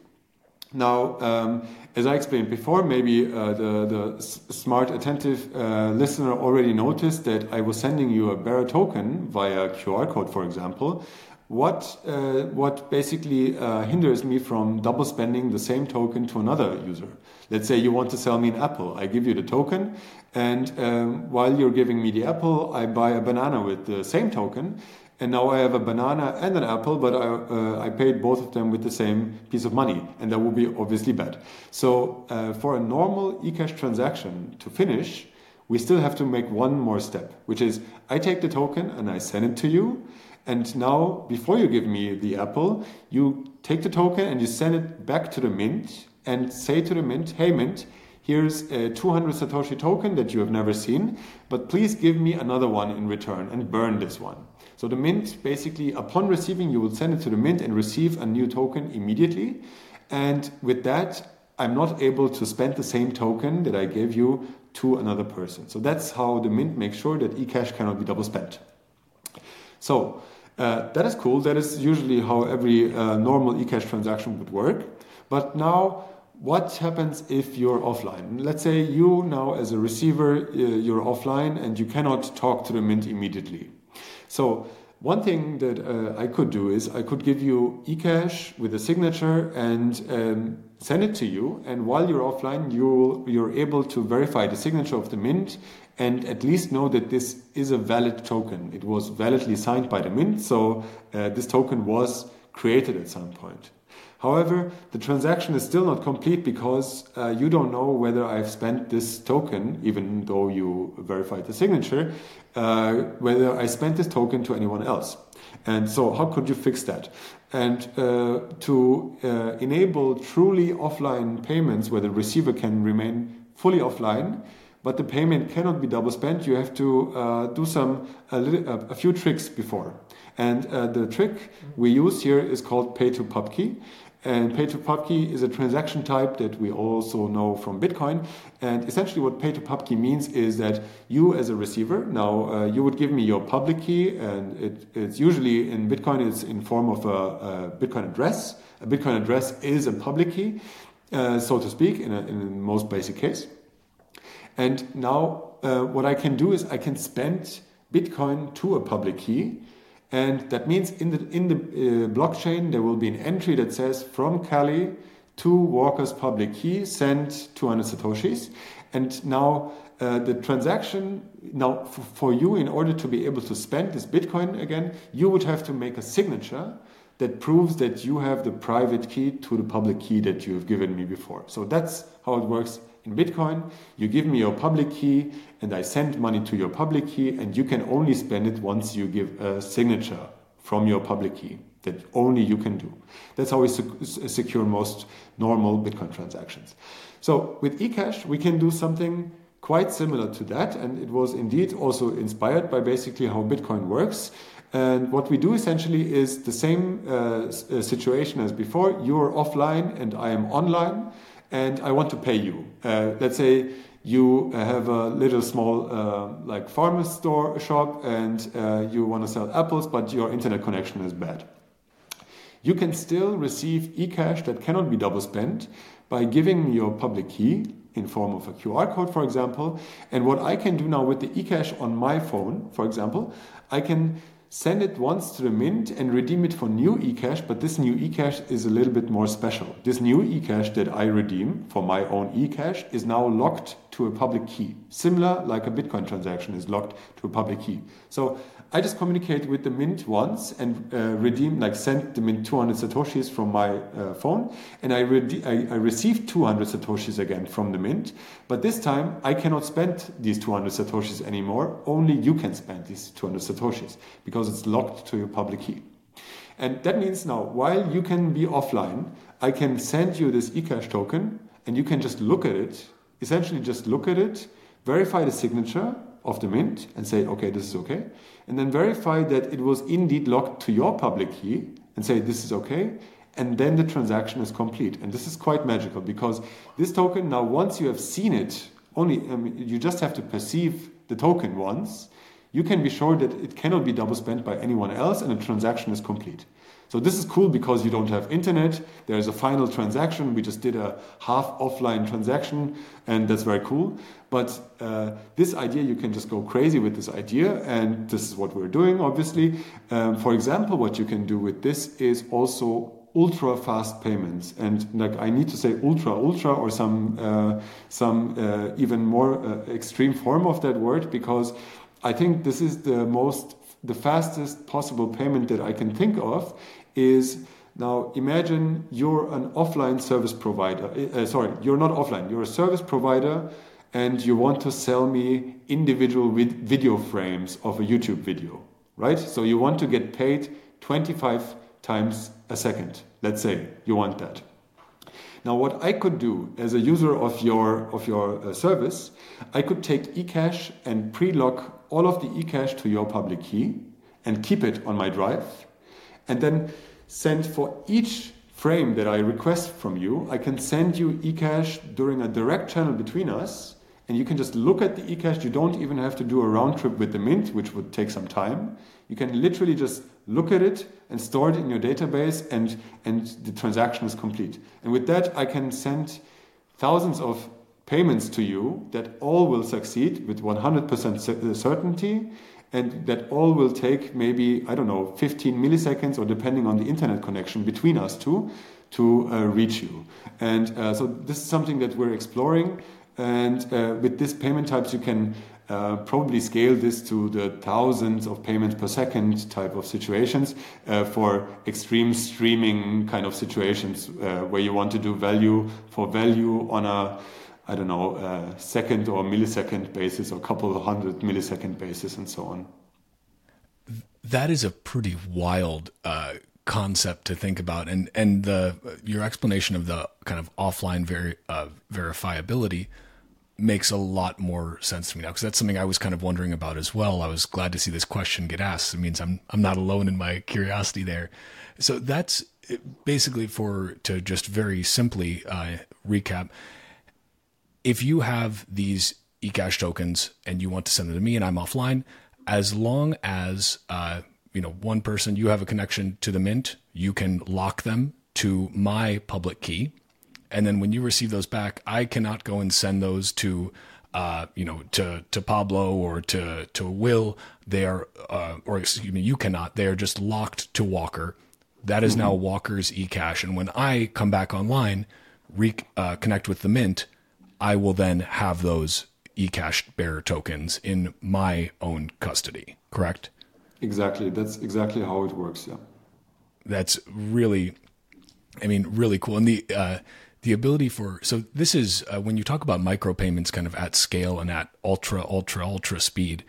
Now, um, as I explained before, maybe uh, the, the smart, attentive uh, listener already noticed that I was sending you a bearer token via QR code, for example. What, uh, what basically uh, hinders me from double spending the same token to another user? Let's say you want to sell me an apple. I give you the token, and um, while you're giving me the apple, I buy a banana with the same token and now I have a banana and an apple, but I, uh, I paid both of them with the same piece of money, and that would be obviously bad. So uh, for a normal eCash transaction to finish, we still have to make one more step, which is I take the token and I send it to you. And now, before you give me the apple, you take the token and you send it back to the mint and say to the mint, hey, mint, here's a 200 Satoshi token that you have never seen, but please give me another one in return and burn this one. So the mint basically, upon receiving, you will send it to the mint and receive a new token immediately. And with that, I'm not able to spend the same token that I gave you to another person. So that's how the mint makes sure that eCash cannot be double spent. So uh, that is cool. That is usually how every uh, normal eCash transaction would work. But now, what happens if you're offline? Let's say you now, as a receiver, uh, you're offline and you cannot talk to the mint immediately. So one thing that uh, I could do is I could give you eCash with a signature and um, send it to you. And while you're offline, you you're able to verify the signature of the mint and at least know that this is a valid token. It was validly signed by the mint, so uh, this token was created at some point. However, the transaction is still not complete because uh, you don't know whether I've spent this token, even though you verified the signature, uh, whether I spent this token to anyone else. And so, how could you fix that? And uh, to uh, enable truly offline payments where the receiver can remain fully offline, but the payment cannot be double spent, you have to uh, do some a, a, few tricks before. And uh, the trick we use here is called pay to pubkey. And pay to pubkey is a transaction type that we also know from Bitcoin. And essentially, what pay to pubkey means is that you, as a receiver, now uh, you would give me your public key, and it, it's usually in Bitcoin, it's in form of a, a, Bitcoin address. A Bitcoin address is a public key, uh, so to speak, in, a, in the most basic case. And now, uh, what I can do is I can spend Bitcoin to a public key and that means in the, in the uh, blockchain, there will be an entry that says from Calle to Walker's public key, send 200 Satoshis. And now uh, the transaction, now for you, in order to be able to spend this Bitcoin again, you would have to make a signature that proves that you have the private key to the public key that you have given me before. So that's how it works Bitcoin. You give me your public key and I send money to your public key, and you can only spend it once you give a signature from your public key that only you can do. That's how we secure most normal Bitcoin transactions. So with eCash, we can do something quite similar to that, and it was indeed also inspired by basically how Bitcoin works. And what we do essentially is the same uh, uh situation as before. You're offline and I am online and I want to pay you. Uh, let's say you have a little small uh, like farmer store shop and uh, you want to sell apples, but your internet connection is bad. You can still receive eCash that cannot be double spent by giving me your public key in form of a QR code, for example. And what I can do now with the eCash on my phone, for example, I can send it once to the mint and redeem it for new eCash, but this new eCash is a little bit more special. This new eCash that I redeem for my own eCash is now locked to a public key, similar like a Bitcoin transaction is locked to a public key. So I just communicate with the mint once and uh, redeem, like send the mint 200 satoshis from my uh, phone, and I, rede- I, I receive 200 satoshis again from the mint. But this time I cannot spend these 200 satoshis anymore. Only you can spend these 200 satoshis because it's locked to your public key. And that means now, while you can be offline, I can send you this eCash token, and you can just look at it. Essentially, just look at it, verify the signature of the mint, and say, okay, this is okay. And then verify that it was indeed locked to your public key and say this is okay. And then the transaction is complete. And this is quite magical because this token now once you have seen it only you just have to perceive the token once. You can be sure that it cannot be double spent by anyone else and the transaction is complete so this is cool because you don't have internet. There's a final transaction. We just did a half offline transaction, and that's very cool. But uh, this idea, you can just go crazy with this idea, and this is what we're doing, obviously. Um, for example, what you can do with this is also ultra fast payments and like i need to say ultra ultra or some uh, some uh, even more uh, extreme form of that word because i think this is the most the fastest possible payment that i can think of is now imagine you're an offline service provider. Uh, sorry, you're not offline, you're a service provider and you want to sell me individual video frames of a YouTube video, right? So you want to get paid 25 times a second. Let's say you want that. Now, what I could do as a user of your of your uh, service, I could take eCash and pre-lock all of the eCash to your public key and keep it on my drive and then send for each frame that I request from you, I can send you eCash during a direct channel between us. And you can just look at the eCash. You don't even have to do a round trip with the Mint, which would take some time. You can literally just look at it and store it in your database, and, and the transaction is complete. And with that, I can send thousands of payments to you that all will succeed with 100% certainty and that all will take maybe i don't know 15 milliseconds or depending on the internet connection between us two to uh, reach you. And uh, so this is something that we're exploring. And uh, with this payment types you can uh, probably scale this to the thousands of payments per second type of situations uh, for extreme streaming kind of situations uh, where you want to do value for value on a I don't know, uh, second or millisecond basis or a couple of hundred millisecond basis and so on. That is a pretty wild uh, concept to think about, and and the your explanation of the kind of offline veri- uh, verifiability makes a lot more sense to me now because that's something I was kind of wondering about as well. I was glad to see this question get asked. It means I'm I'm not alone in my curiosity there. So that's basically for to just very simply uh, recap if you have these eCash tokens and you want to send them to me and I'm offline, as long as uh, you know one person you have a connection to the mint, you can lock them to my public key, and then when you receive those back, I cannot go and send those to uh, you know to to Pablo or to to Will. They are uh, or excuse me, you cannot. They are just locked to Walker. That is mm-hmm. now Walker's eCash, and when I come back online, reconnect uh, with the mint I will then have those eCash bearer tokens in my own custody, correct? Exactly. That's exactly how it works. Yeah. That's really, I mean, really cool. And the, uh, the ability for, so this is uh, when you talk about micropayments kind of at scale and at ultra, ultra, ultra speed,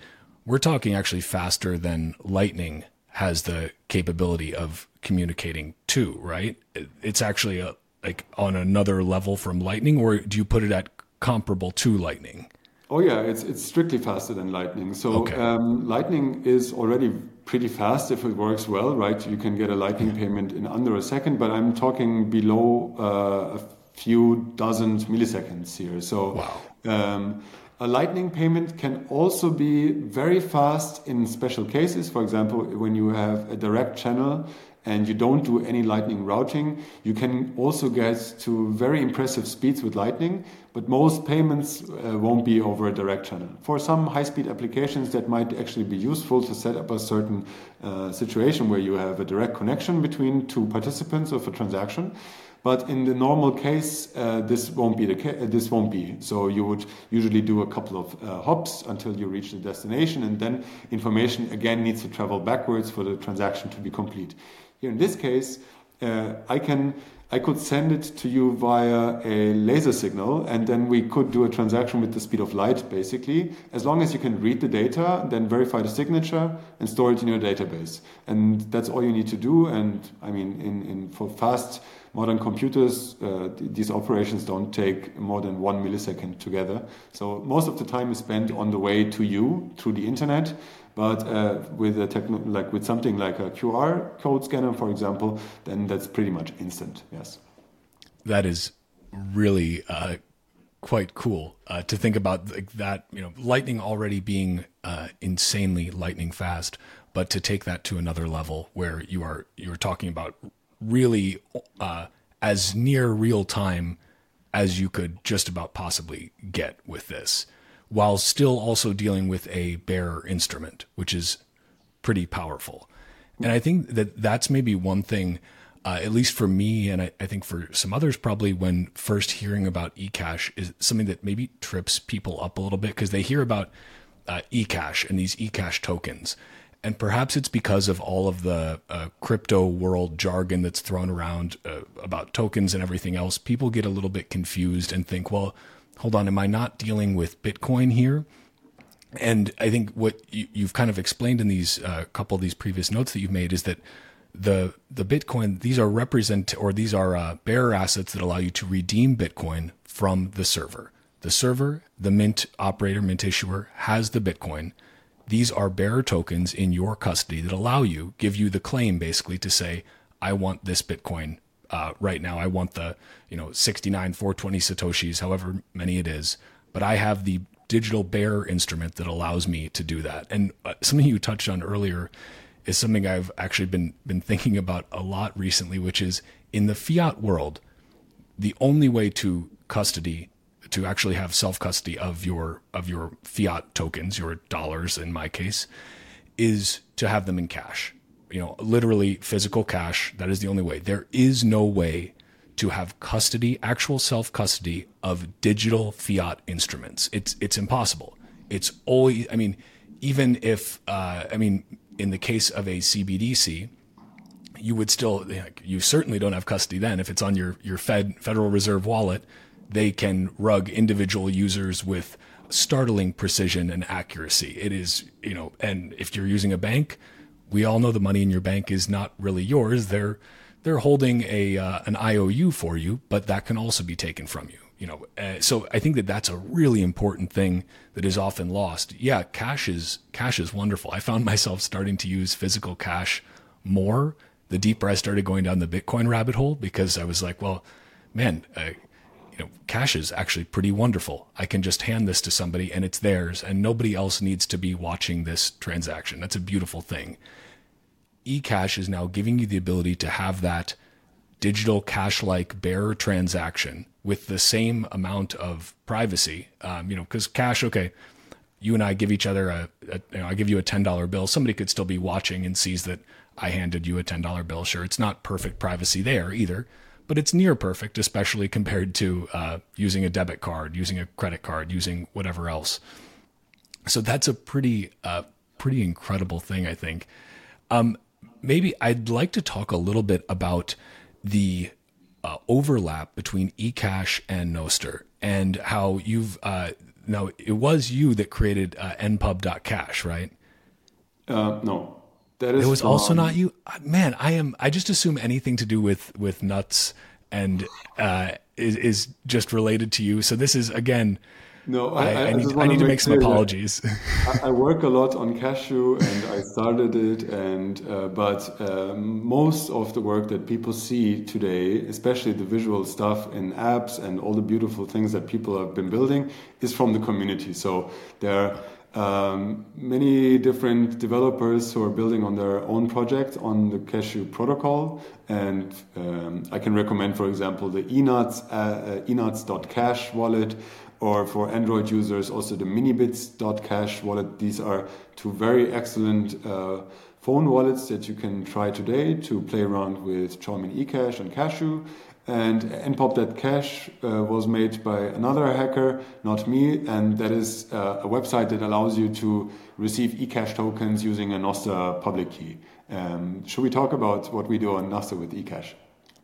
we're talking actually faster than Lightning has the capability of communicating to, right? It's actually a, like on another level from Lightning, or do you put it at comparable to Lightning? Oh yeah, it's it's strictly faster than Lightning. So okay. um, Lightning is already pretty fast if it works well, right? You can get a Lightning payment in under a second, but I'm talking below uh, few dozen milliseconds here. So wow. um, a lightning payment can also be very fast in special cases. For example, when you have a direct channel and you don't do any lightning routing, you can also get to very impressive speeds with lightning, but most payments uh, won't be over a direct channel. For some high speed applications, that might actually be useful to set up a certain uh, situation where you have a direct connection between two participants of a transaction. But in the normal case, uh, this won't be the ca- this won't be. So you would usually do a couple of uh, hops until you reach the destination, and then information again needs to travel backwards for the transaction to be complete. Here in this case, uh, I can I could send it to you via a laser signal, and then we could do a transaction with the speed of light, basically. As long as you can read the data, then verify the signature and store it in your database, and that's all you need to do. And I mean, in, in for fast modern computers, uh, these operations don't take more than one millisecond together. So most of the time is spent on the way to you through the internet but uh, with a techno- like with something like a QR code scanner, for example, then that's pretty much instant. Yes. That is really uh, quite cool uh, to think about that. You know, lightning already being uh, insanely lightning fast, but to take that to another level where you are you're talking about really uh, as near real time as you could just about possibly get with this while still also dealing with a bearer instrument, which is pretty powerful. And I think that that's maybe one thing, uh, at least for me, and I, I, think for some others probably, when first hearing about eCash is something that maybe trips people up a little bit because they hear about uh, eCash and these eCash tokens. And perhaps it's because of all of the uh, crypto world jargon that's thrown around uh, about tokens and everything else. People get a little bit confused and think, well, hold on, am I not dealing with Bitcoin here? And I think what you, have kind of explained in these uh, couple of these previous notes that you've made is that the the Bitcoin these are represent or these are uh, bearer assets that allow you to redeem Bitcoin from the server. The server, the mint operator, mint issuer has the Bitcoin. These are bearer tokens in your custody that allow you, give you the claim basically to say, I want this Bitcoin uh, right now. I want the you know 69 420 satoshis, however many it is, but I have the digital bearer instrument that allows me to do that. And uh, something you touched on earlier is something I've actually been been thinking about a lot recently, which is in the fiat world, the only way to custody to actually have self custody of your of your fiat tokens, your dollars in my case, is to have them in cash you know, literally physical cash. That is the only way. There is no way to have custody, actual self custody of digital fiat instruments. It's it's impossible. It's always. I mean, even if uh, I mean, in the case of a CBDC, you would still. You certainly don't have custody then. If it's on your your Fed Federal Reserve wallet, they can rug individual users with startling precision and accuracy. It is you know, and if you're using a bank we all know the money in your bank is not really yours. They're they're holding a uh, an IOU for you, but that can also be taken from you. You know, uh, so I think that that's a really important thing that is often lost. Yeah, cash is cash is wonderful. I found myself starting to use physical cash more the deeper I started going down the Bitcoin rabbit hole because I was like, well, man, uh, you know, cash is actually pretty wonderful. I can just hand this to somebody and it's theirs, and nobody else needs to be watching this transaction. That's a beautiful thing eCash is now giving you the ability to have that digital cash like bearer transaction with the same amount of privacy. Um, you know, because cash, okay, you and I give each other a, a you know, I give you a $10 bill. Somebody could still be watching and sees that I handed you a $10 bill. Sure, it's not perfect privacy there either, but it's near perfect, especially compared to uh, using a debit card, using a credit card, using whatever else. So that's a pretty, uh, pretty incredible thing, I think. Um, maybe I'd like to talk a little bit about the uh, overlap between eCash and Nostr and how you've uh, now it was you that created uh, npub.cash, right? Uh, no, that is. It was from... also not you. Uh, man, I am. I just assume anything to do with with nuts and uh, is is just related to you. So this is again No, I, I, I need, I need to make some apologies. (laughs) I, work a lot on Cashu, and I started it, and uh, but um, most of the work that people see today, especially the visual stuff in apps and all the beautiful things that people have been building, is from the community. So there are um, many different developers who are building on their own project on the Cashu protocol, and um, I can recommend, for example, the enuts uh, uh, enuts.cash wallet or for Android users, also the minibits.cash wallet. These are two very excellent uh, phone wallets that you can try today to play around with Chaumian eCash and Cashu. And npub.cash uh, was made by another hacker, not me, and that is uh, a website that allows you to receive eCash tokens using a Nostr public key. Um, should we talk about what we do on Nostr with eCash?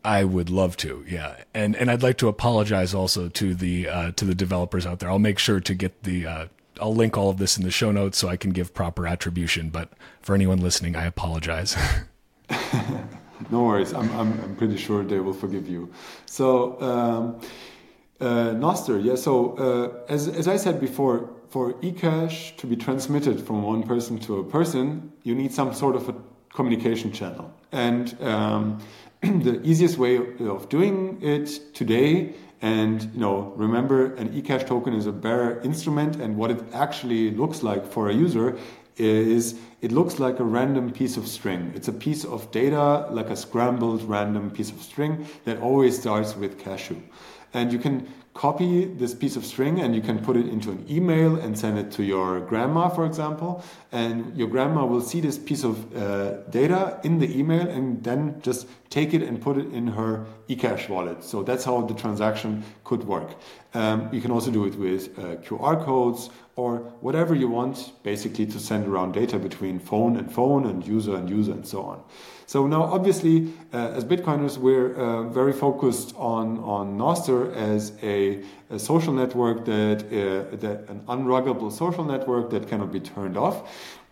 I would love to, yeah, and and I'd like to apologize also to the uh, to the developers out there. I'll make sure to get the uh, I'll link all of this in the show notes so I can give proper attribution. But for anyone listening, I apologize. (laughs) no worries. I'm, I'm I'm pretty sure they will forgive you. So. Um, uh, Nostr, yeah. So uh, as as I said before, for eCash to be transmitted from one person to a person, you need some sort of a communication channel, and um, (clears throat) the easiest way of doing it today and you know remember an ecash token is a bare instrument and what it actually looks like for a user is it looks like a random piece of string. It's a piece of data like a scrambled random piece of string that always starts with cashu. And you can copy this piece of string and you can put it into an email and send it to your grandma, for example. And your grandma will see this piece of uh, data in the email and then just take it and put it in her eCash wallet. So that's how the transaction could work. Um, you can also do it with uh, QR codes or whatever you want, basically to send around data between phone and phone and user and user and so on. So now, obviously, uh, as Bitcoiners, we're uh, very focused on on Nostr as a, a social network that uh, that an unruggable social network that cannot be turned off.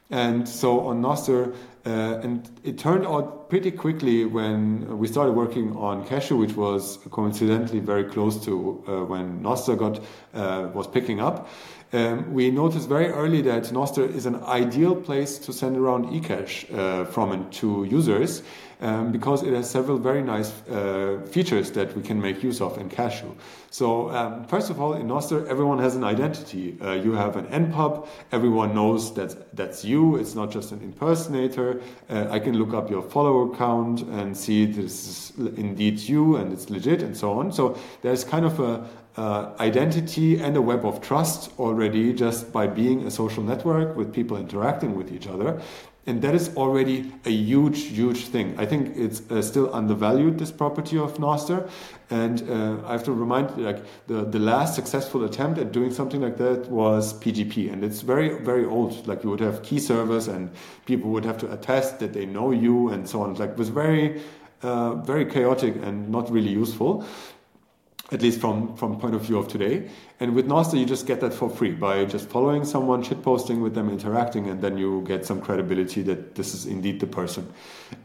And so on Nostr, uh, and it turned out pretty quickly when we started working on Cashu, which was coincidentally very close to uh, when Nostr got uh, was picking up um, we noticed very early that Nostr is an ideal place to send around eCash uh, from and to users um, because it has several very nice uh, features that we can make use of in Cashu. So um, first of all, in Nostr, everyone has an identity. Uh, you have an npub. Everyone knows that that's you. It's not just an impersonator. Uh, I can look up your follower count and see this is indeed you and it's legit and so on. So there's kind of a, uh, identity and a web of trust already just by being a social network with people interacting with each other. And that is already a huge, huge thing. I think it's uh, still undervalued, this property of Nostr. And uh, I have to remind like the, the last successful attempt at doing something like that was PGP. And it's very, very old. Like you would have key servers and people would have to attest that they know you and so on. Like it was very, uh, very chaotic and not really useful at least from from point of view of today. And with Nostr, you just get that for free by just following someone, shitposting with them, interacting, and then you get some credibility that this is indeed the person.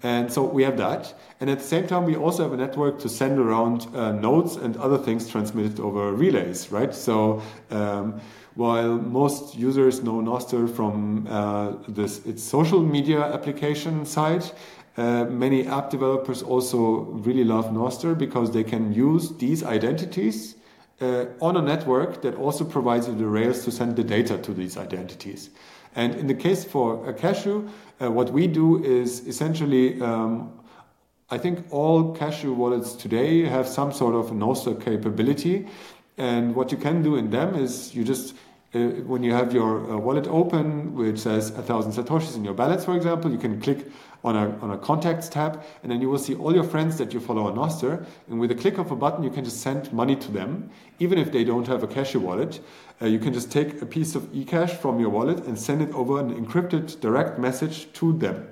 And so we have that. And at the same time, we also have a network to send around uh, nodes and other things transmitted over relays, right? So. Um, while most users know Nostr from uh, this its social media application side, uh, many app developers also really love Nostr because they can use these identities uh, on a network that also provides the rails to send the data to these identities. And in the case for a Cashu, uh, what we do is essentially, um, I think all Cashu wallets today have some sort of Nostr capability. And what you can do in them is you just uh, when you have your uh, wallet open, which says a thousand satoshis in your balance, for example, you can click on a, on a contacts tab, and then you will see all your friends that you follow on Nostr. And with a click of a button, you can just send money to them, even if they don't have a Cashu wallet. Uh, you can just take a piece of eCash from your wallet and send it over an encrypted direct message to them.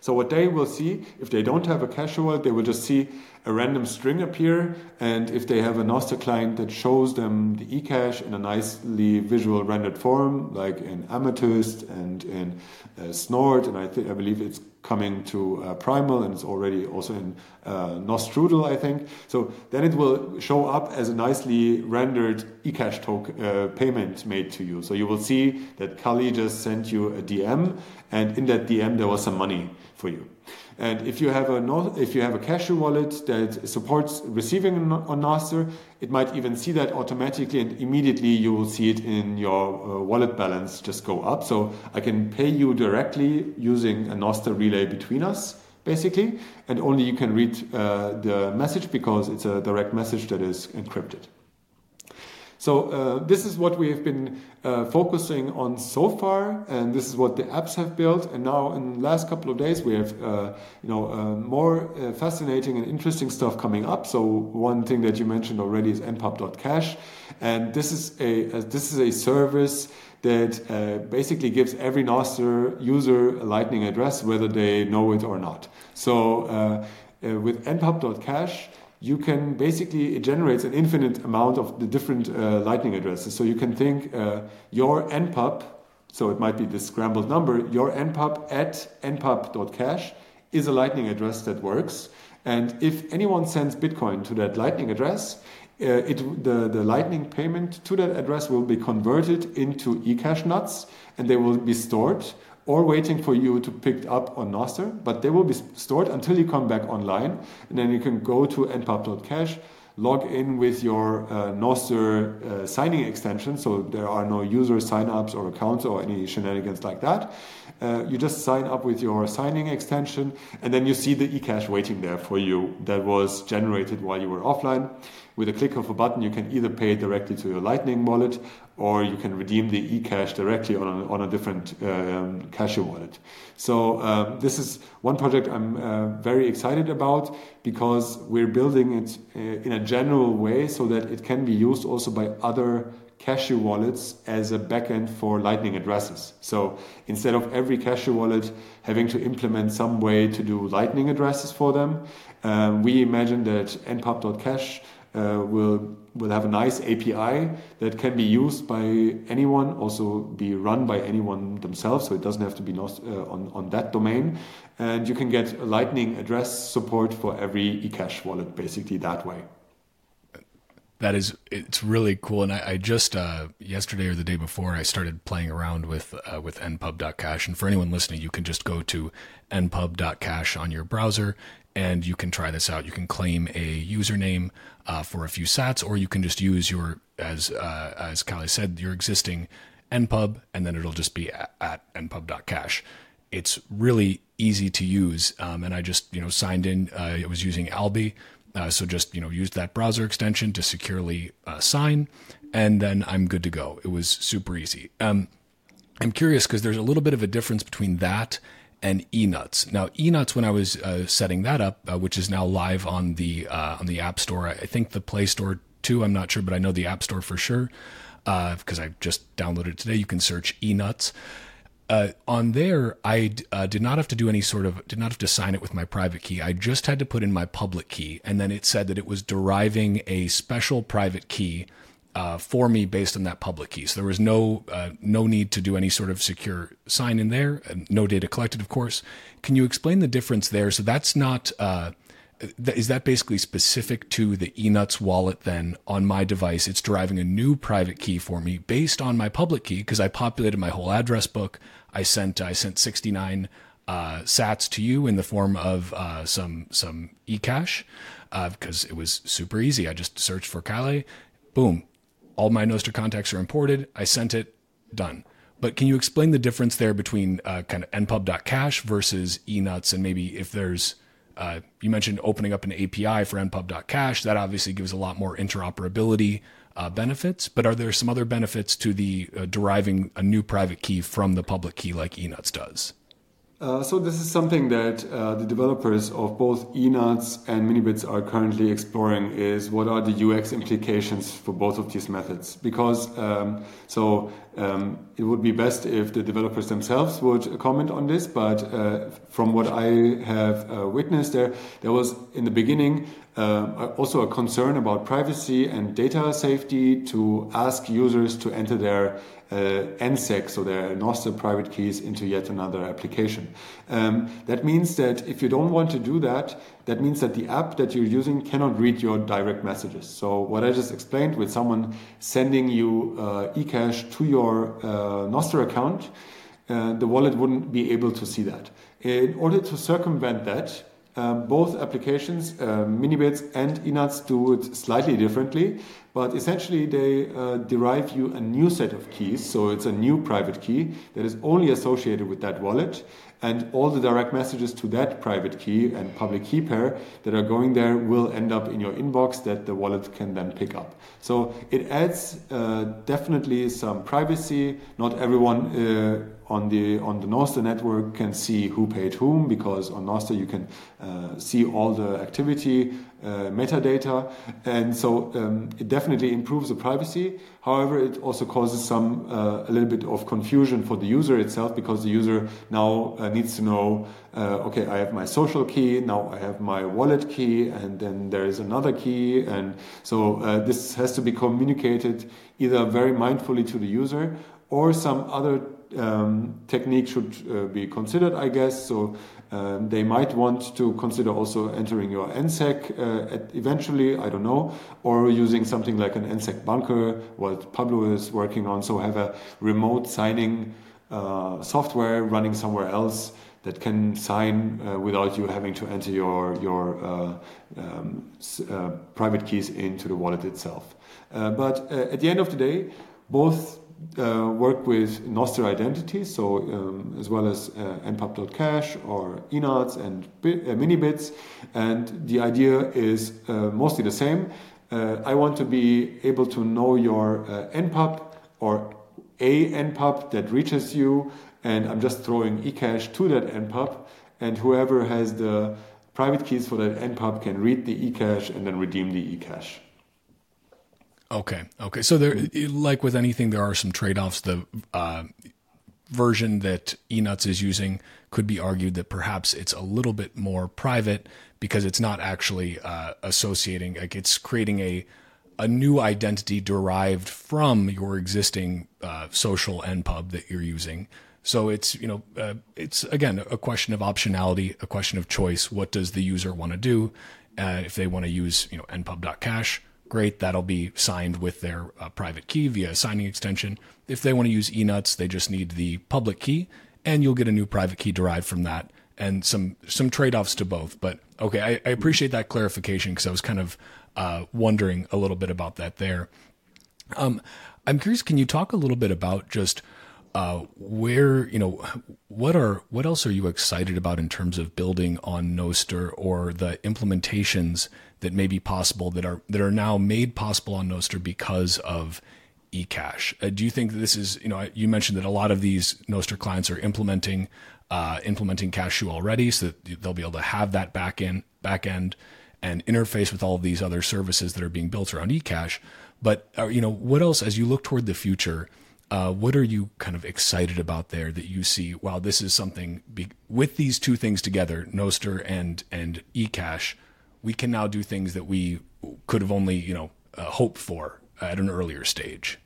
So what they will see, if they don't have a Cashu wallet, they will just see a random string appear. And if they have a Nostr client that shows them the eCash in a nicely visual rendered form, like in Amethyst and in uh, Snort, and I, th- I believe it's coming to uh, Primal and it's already also in uh, Nostrudel, I think. So then it will show up as a nicely rendered eCash token uh, payment made to you. So you will see that Calle just sent you a DM, and in that DM there was some money for you. And if you have a if you have a Cashu wallet that supports receiving on Nostr, it might even see that automatically, and immediately you will see it in your uh, wallet balance just go up. So I can pay you directly using a Nostr relay between us, basically, and only you can read uh, the message because it's a direct message that is encrypted. So uh, this is what we have been uh, focusing on so far, and this is what the apps have built. And now, in the last couple of days, we have uh, you know uh, more uh, fascinating and interesting stuff coming up. So one thing that you mentioned already is npub.cash, and this is a, a this is a service that uh, basically gives every Nostr user a Lightning address, whether they know it or not. So with npub.cash you can basically, it generates an infinite amount of the different uh, Lightning addresses. So you can think uh, your npub, so it might be this scrambled number, your npub at npub.cash is a Lightning address that works. And if anyone sends Bitcoin to that Lightning address, uh, it, the, the Lightning payment to that address will be converted into eCash nuts and they will be stored or waiting for you to pick up on Nostr, but they will be stored until you come back online. And then you can go to npub.cash, log in with your uh, Nostr uh, signing extension. So there are no user signups or accounts or any shenanigans like that. Uh, you just sign up with your signing extension, and then you see the eCash waiting there for you that was generated while you were offline. With a click of a button, you can either pay directly to your Lightning wallet or you can redeem the eCash directly on a, on a different um, wallet. So um, this is one project I'm uh, very excited about because we're building it uh, in a general way so that it can be used also by other Cashu wallets as a backend for Lightning addresses. So instead of every Cashu wallet having to implement some way to do Lightning addresses for them, um, we imagine that npub.cash uh, will will have a nice API that can be used by anyone, also be run by anyone themselves. So it doesn't have to be uh, on on that domain, and you can get Lightning address support for every eCash wallet, basically that way. That is, it's really cool. And I, I just uh, yesterday or the day before, I started playing around with uh, with npub.cash. And for anyone listening, you can just go to npub.cash on your browser and you can try this out. You can claim a username uh, for a few sats, or you can just use your, as uh, as Calle said, your existing npub, and then it'll just be at, at npub.cash. It's really easy to use, um, and I just you know signed in. Uh, I was using Alby, uh, so just you know used that browser extension to securely uh, sign, and then I'm good to go. It was super easy. Um, I'm curious because there's a little bit of a difference between that and eNuts. Now, eNuts, when I was uh, setting that up, uh, which is now live on the uh, on the App Store, I think the Play Store too. I'm not sure, but I know the App Store for sure because uh, I just downloaded it today. You can search eNuts. Uh, on there, I uh, did not have to do any sort of did not have to sign it with my private key. I just had to put in my public key, and then it said that it was deriving a special private key uh, for me based on that public key. So there was no uh, no need to do any sort of secure sign in there. No data collected, of course. Can you explain the difference there? So that's not. Uh, th- is that basically specific to the eNuts wallet? Then on my device, it's deriving a new private key for me based on my public key because I populated my whole address book. I sent I sent 69 uh, Sats to you in the form of uh, some some eCash because uh, it was super easy. I just searched for Calle, boom, all my Nostr contacts are imported. I sent it, done. But can you explain the difference there between uh, kind of npub.cash versus enuts and maybe if there's uh, you mentioned opening up an API for npub.cash. That obviously gives a lot more interoperability uh, benefits. But are there some other benefits to the uh, deriving a new private key from the public key like enuts does? Uh, so this is something that uh, the developers of both enuts and minibits are currently exploring is what are the UX implications for both of these methods? Because um, so Um, it would be best if the developers themselves would comment on this, but uh, from what I have uh, witnessed there, there was in the beginning uh, also a concern about privacy and data safety to ask users to enter their uh, NSEC, so their Nostr private keys, into yet another application. Um, that means that if you don't want to do that, that means that the app that you're using cannot read your direct messages. So what I just explained with someone sending you uh, eCash to your uh, Nostr account, uh, the wallet wouldn't be able to see that. In order to circumvent that, uh, both applications, uh, Minibits and eNuts, do it slightly differently, but essentially they uh, derive you a new set of keys. So it's a new private key that is only associated with that wallet, and all the direct messages to that private key and public key pair that are going there will end up in your inbox that the wallet can then pick up. So it adds uh, definitely some privacy. Not everyone uh, on the on the Nostr network can see who paid whom because on Nostr you can uh, see all the activity uh, metadata, and so um, it definitely improves the privacy. However, it also causes some uh, a little bit of confusion for the user itself because the user now uh, needs to know, uh, okay, I have my social key, now I have my wallet key, and then there is another key, and so uh, this has to be communicated either very mindfully to the user or some other um, technique should uh, be considered, I guess. So um, they might want to consider also entering your NSEC uh, at eventually, I don't know, or using something like an nsecBunker, what Pablo is working on. So have a remote signing uh, software running somewhere else that can sign uh, without you having to enter your your uh, um, uh, private keys into the wallet itself. Uh, but uh, at the end of the day, both uh, work with Nostr identities, so um, as well as uh, npub.cash or enuts and bit, uh, minibits. And the idea is uh, mostly the same. Uh, I want to be able to know your uh, npub or a npub that reaches you, and I'm just throwing eCash to that npub, and whoever has the private keys for that npub can read the eCash and then redeem the eCash. Okay. Okay. So there, like with anything, there are some trade-offs. The uh, version that eNuts is using could be argued that perhaps it's a little bit more private because it's not actually uh, associating, like it's creating a a new identity derived from your existing uh, social npub that you're using. So it's you know uh, it's again a question of optionality, a question of choice. What does the user want to do? Uh, if they want to use you know npub.cash great. That'll be signed with their uh, private key via a signing extension. If they want to use eNuts, they just need the public key, and you'll get a new private key derived from that, and some some trade offs to both. But okay, I, I appreciate that clarification because I was kind of uh, wondering a little bit about that there. Um, I'm curious. Can you talk a little bit about just uh, where you know what are what else are you excited about in terms of building on Nostr or the implementations that may be possible that are that are now made possible on Nostr because of eCash. Uh, do you think this is you know you mentioned that a lot of these Nostr clients are implementing uh, implementing Cashu already, so that they'll be able to have that back in back end and interface with all of these other services that are being built around eCash. But uh, you know what else as you look toward the future? Uh, what are you kind of excited about there that you see? Wow, this is something be- with these two things together, Nostr and and eCash we can now do things that we could have only, you know, uh, hoped for at an earlier stage?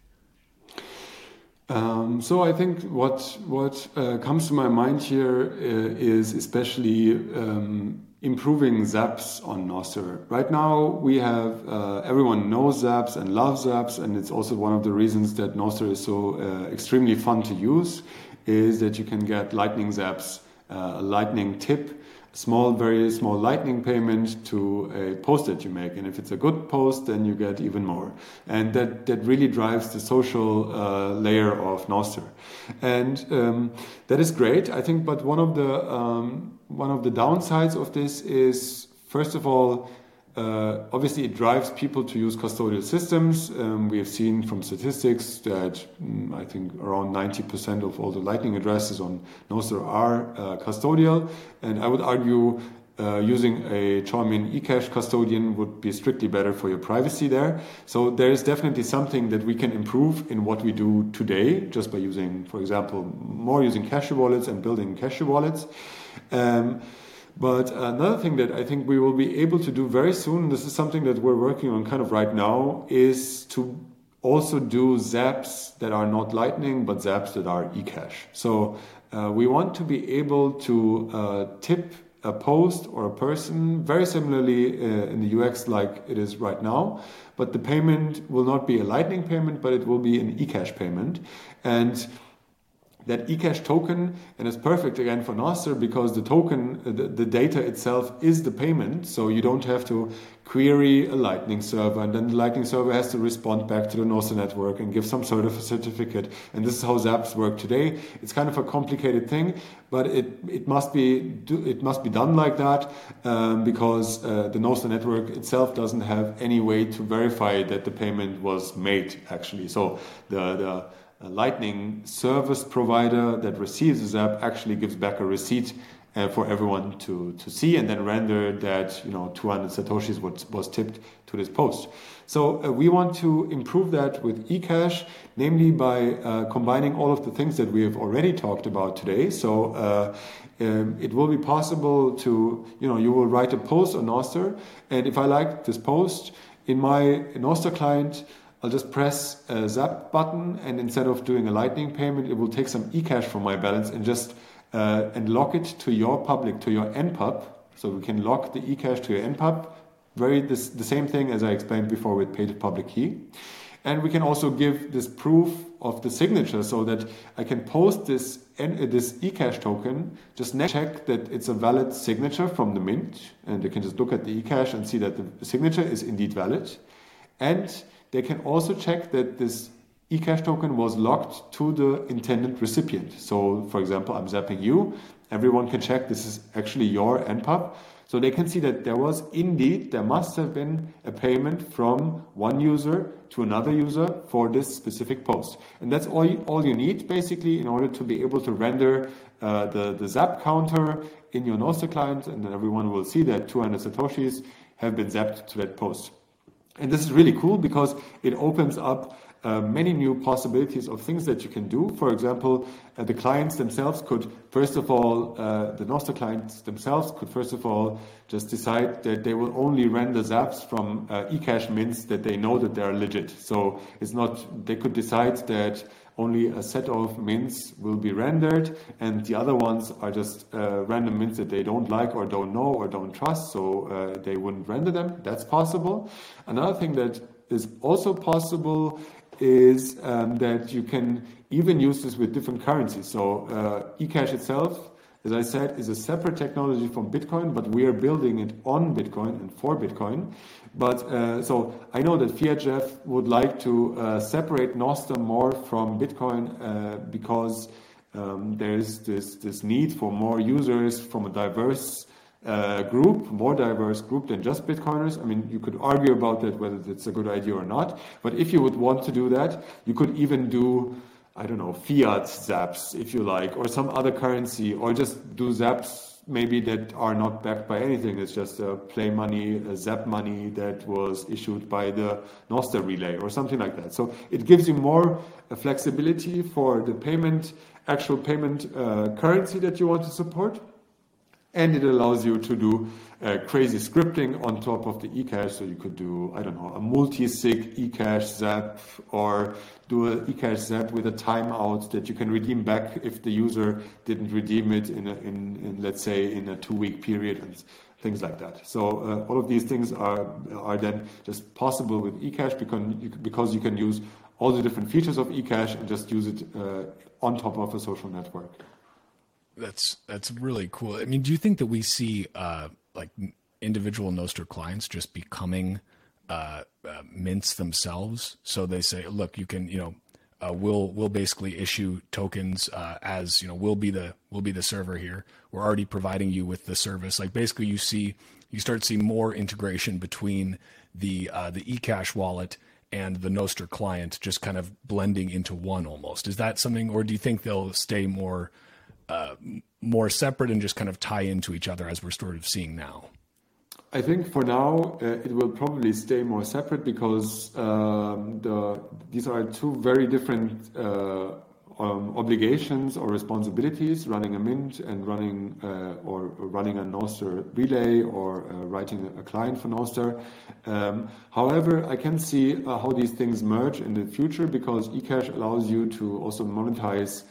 Um, so I think what what uh, comes to my mind here uh, is especially um, improving Zaps on Nostr. Right now we have uh, everyone knows Zaps and loves Zaps, and it's also one of the reasons that Nostr is so uh, extremely fun to use. Is that you can get Lightning Zaps, uh, a Lightning tip small, very small lightning payment to a post that you make. And if it's a good post, then you get even more. And that, that really drives the social uh, layer of Nostr. And um, that is great, I think. But one of the um, one of the downsides of this is, first of all, uh, obviously, it drives people to use custodial systems. Um, we have seen from statistics that mm, I think around 90% of all the Lightning addresses on Nostr are uh, custodial. And I would argue uh, using a Chaumian eCash custodian would be strictly better for your privacy there. So there is definitely something that we can improve in what we do today, just by using, for example, more using Cashu wallets and building Cashu wallets. Um, but another thing that I think we will be able to do very soon, this is something that we're working on kind of right now, is to also do zaps that are not Lightning, but zaps that are eCash. So uh, we want to be able to uh, tip a post or a person very similarly uh, in the UX like it is right now, but the payment will not be a Lightning payment, but it will be an eCash payment. And that eCash token, and it's perfect again for Nostr because the token, the, the, data itself is the payment. So you don't have to query a Lightning server, and then the Lightning server has to respond back to the Nostr network and give some sort of a certificate. And this is how Zaps work today. It's kind of a complicated thing, but it it must be it must be done like that um, because uh, the Nostr network itself doesn't have any way to verify that the payment was made actually. So the the Lightning service provider that receives this zap actually gives back a receipt uh, for everyone to, to see and then render that you know 200 satoshis was, was tipped to this post. So uh, we want to improve that with eCash, namely by uh, combining all of the things that we have already talked about today. So uh, um, it will be possible to, you know, you will write a post on Nostr, and if I like this post in my Nostr client, I'll just press a Zap button, and instead of doing a Lightning payment, it will take some eCash from my balance and just uh, and lock it to your public, to your npub. So we can lock the eCash to your npub. Very this, the same thing as I explained before with pay to public key. And we can also give this proof of the signature so that I can post this this eCash token, just check that it's a valid signature from the mint, and they can just look at the eCash and see that the signature is indeed valid. And they can also check that this eCash token was locked to the intended recipient. So, for example, I'm zapping you. Everyone can check this is actually your NPUB. So they can see that there was indeed, there must have been a payment from one user to another user for this specific post. And that's all you, all you need basically in order to be able to render uh, the, the zap counter in your Nostr client. And then everyone will see that 200 Satoshis have been zapped to that post. And this is really cool because it opens up uh, many new possibilities of things that you can do. For example, uh, the clients themselves could, first of all, uh, the Nostr clients themselves could, first of all, just decide that they will only render zaps from uh, eCash mints that they know that they are legit. So it's not, they could decide that only a set of mints will be rendered, and the other ones are just uh, random mints that they don't like or don't know or don't trust, so uh, they wouldn't render them. That's possible. Another thing that is also possible is um, that you can even use this with different currencies. So uh, eCash itself, as I said, is a separate technology from Bitcoin, but we are building it on Bitcoin and for Bitcoin. But uh, so I know that fiatjaf would like to uh, separate Nostr more from Bitcoin uh, because um, there's this, this need for more users from a diverse uh, group, more diverse group than just Bitcoiners. I mean, you could argue about that whether it's a good idea or not. But if you would want to do that, you could even do I don't know, fiat zaps, if you like, or some other currency, or just do zaps maybe that are not backed by anything. It's just a play money, a zap money that was issued by the Nostr relay or something like that. So it gives you more uh, flexibility for the payment, actual payment uh, currency that you want to support. And it allows you to do uh, crazy scripting on top of the eCash. So you could do, I don't know, a multi-sig eCash zap or do an eCash zap with a timeout that you can redeem back if the user didn't redeem it in, a, in, in let's say, in a two-week period and things like that. So uh, all of these things are are then just possible with eCash because you, because you can use all the different features of eCash and just use it uh, on top of a social network. That's that's really cool. I mean, do you think that we see uh, like individual Nostr clients just becoming uh, uh, mints themselves. So they say, look, you can, you know, uh, we'll we'll basically issue tokens uh, as you know we'll be the we'll be the server here. We're already providing you with the service. Like basically, you see you start seeing more integration between the uh, the eCash wallet and the Nostr client, just kind of blending into one almost. Is that something, or do you think they'll stay more uh, more separate and just kind of tie into each other as we're sort of seeing now? I think for now uh, it will probably stay more separate because um, the, these are two very different uh, um, obligations or responsibilities running a mint and running uh, or running a Nostr relay or uh, writing a client for Nostr. Um, however, I can see uh, how these things merge in the future because eCash allows you to also monetize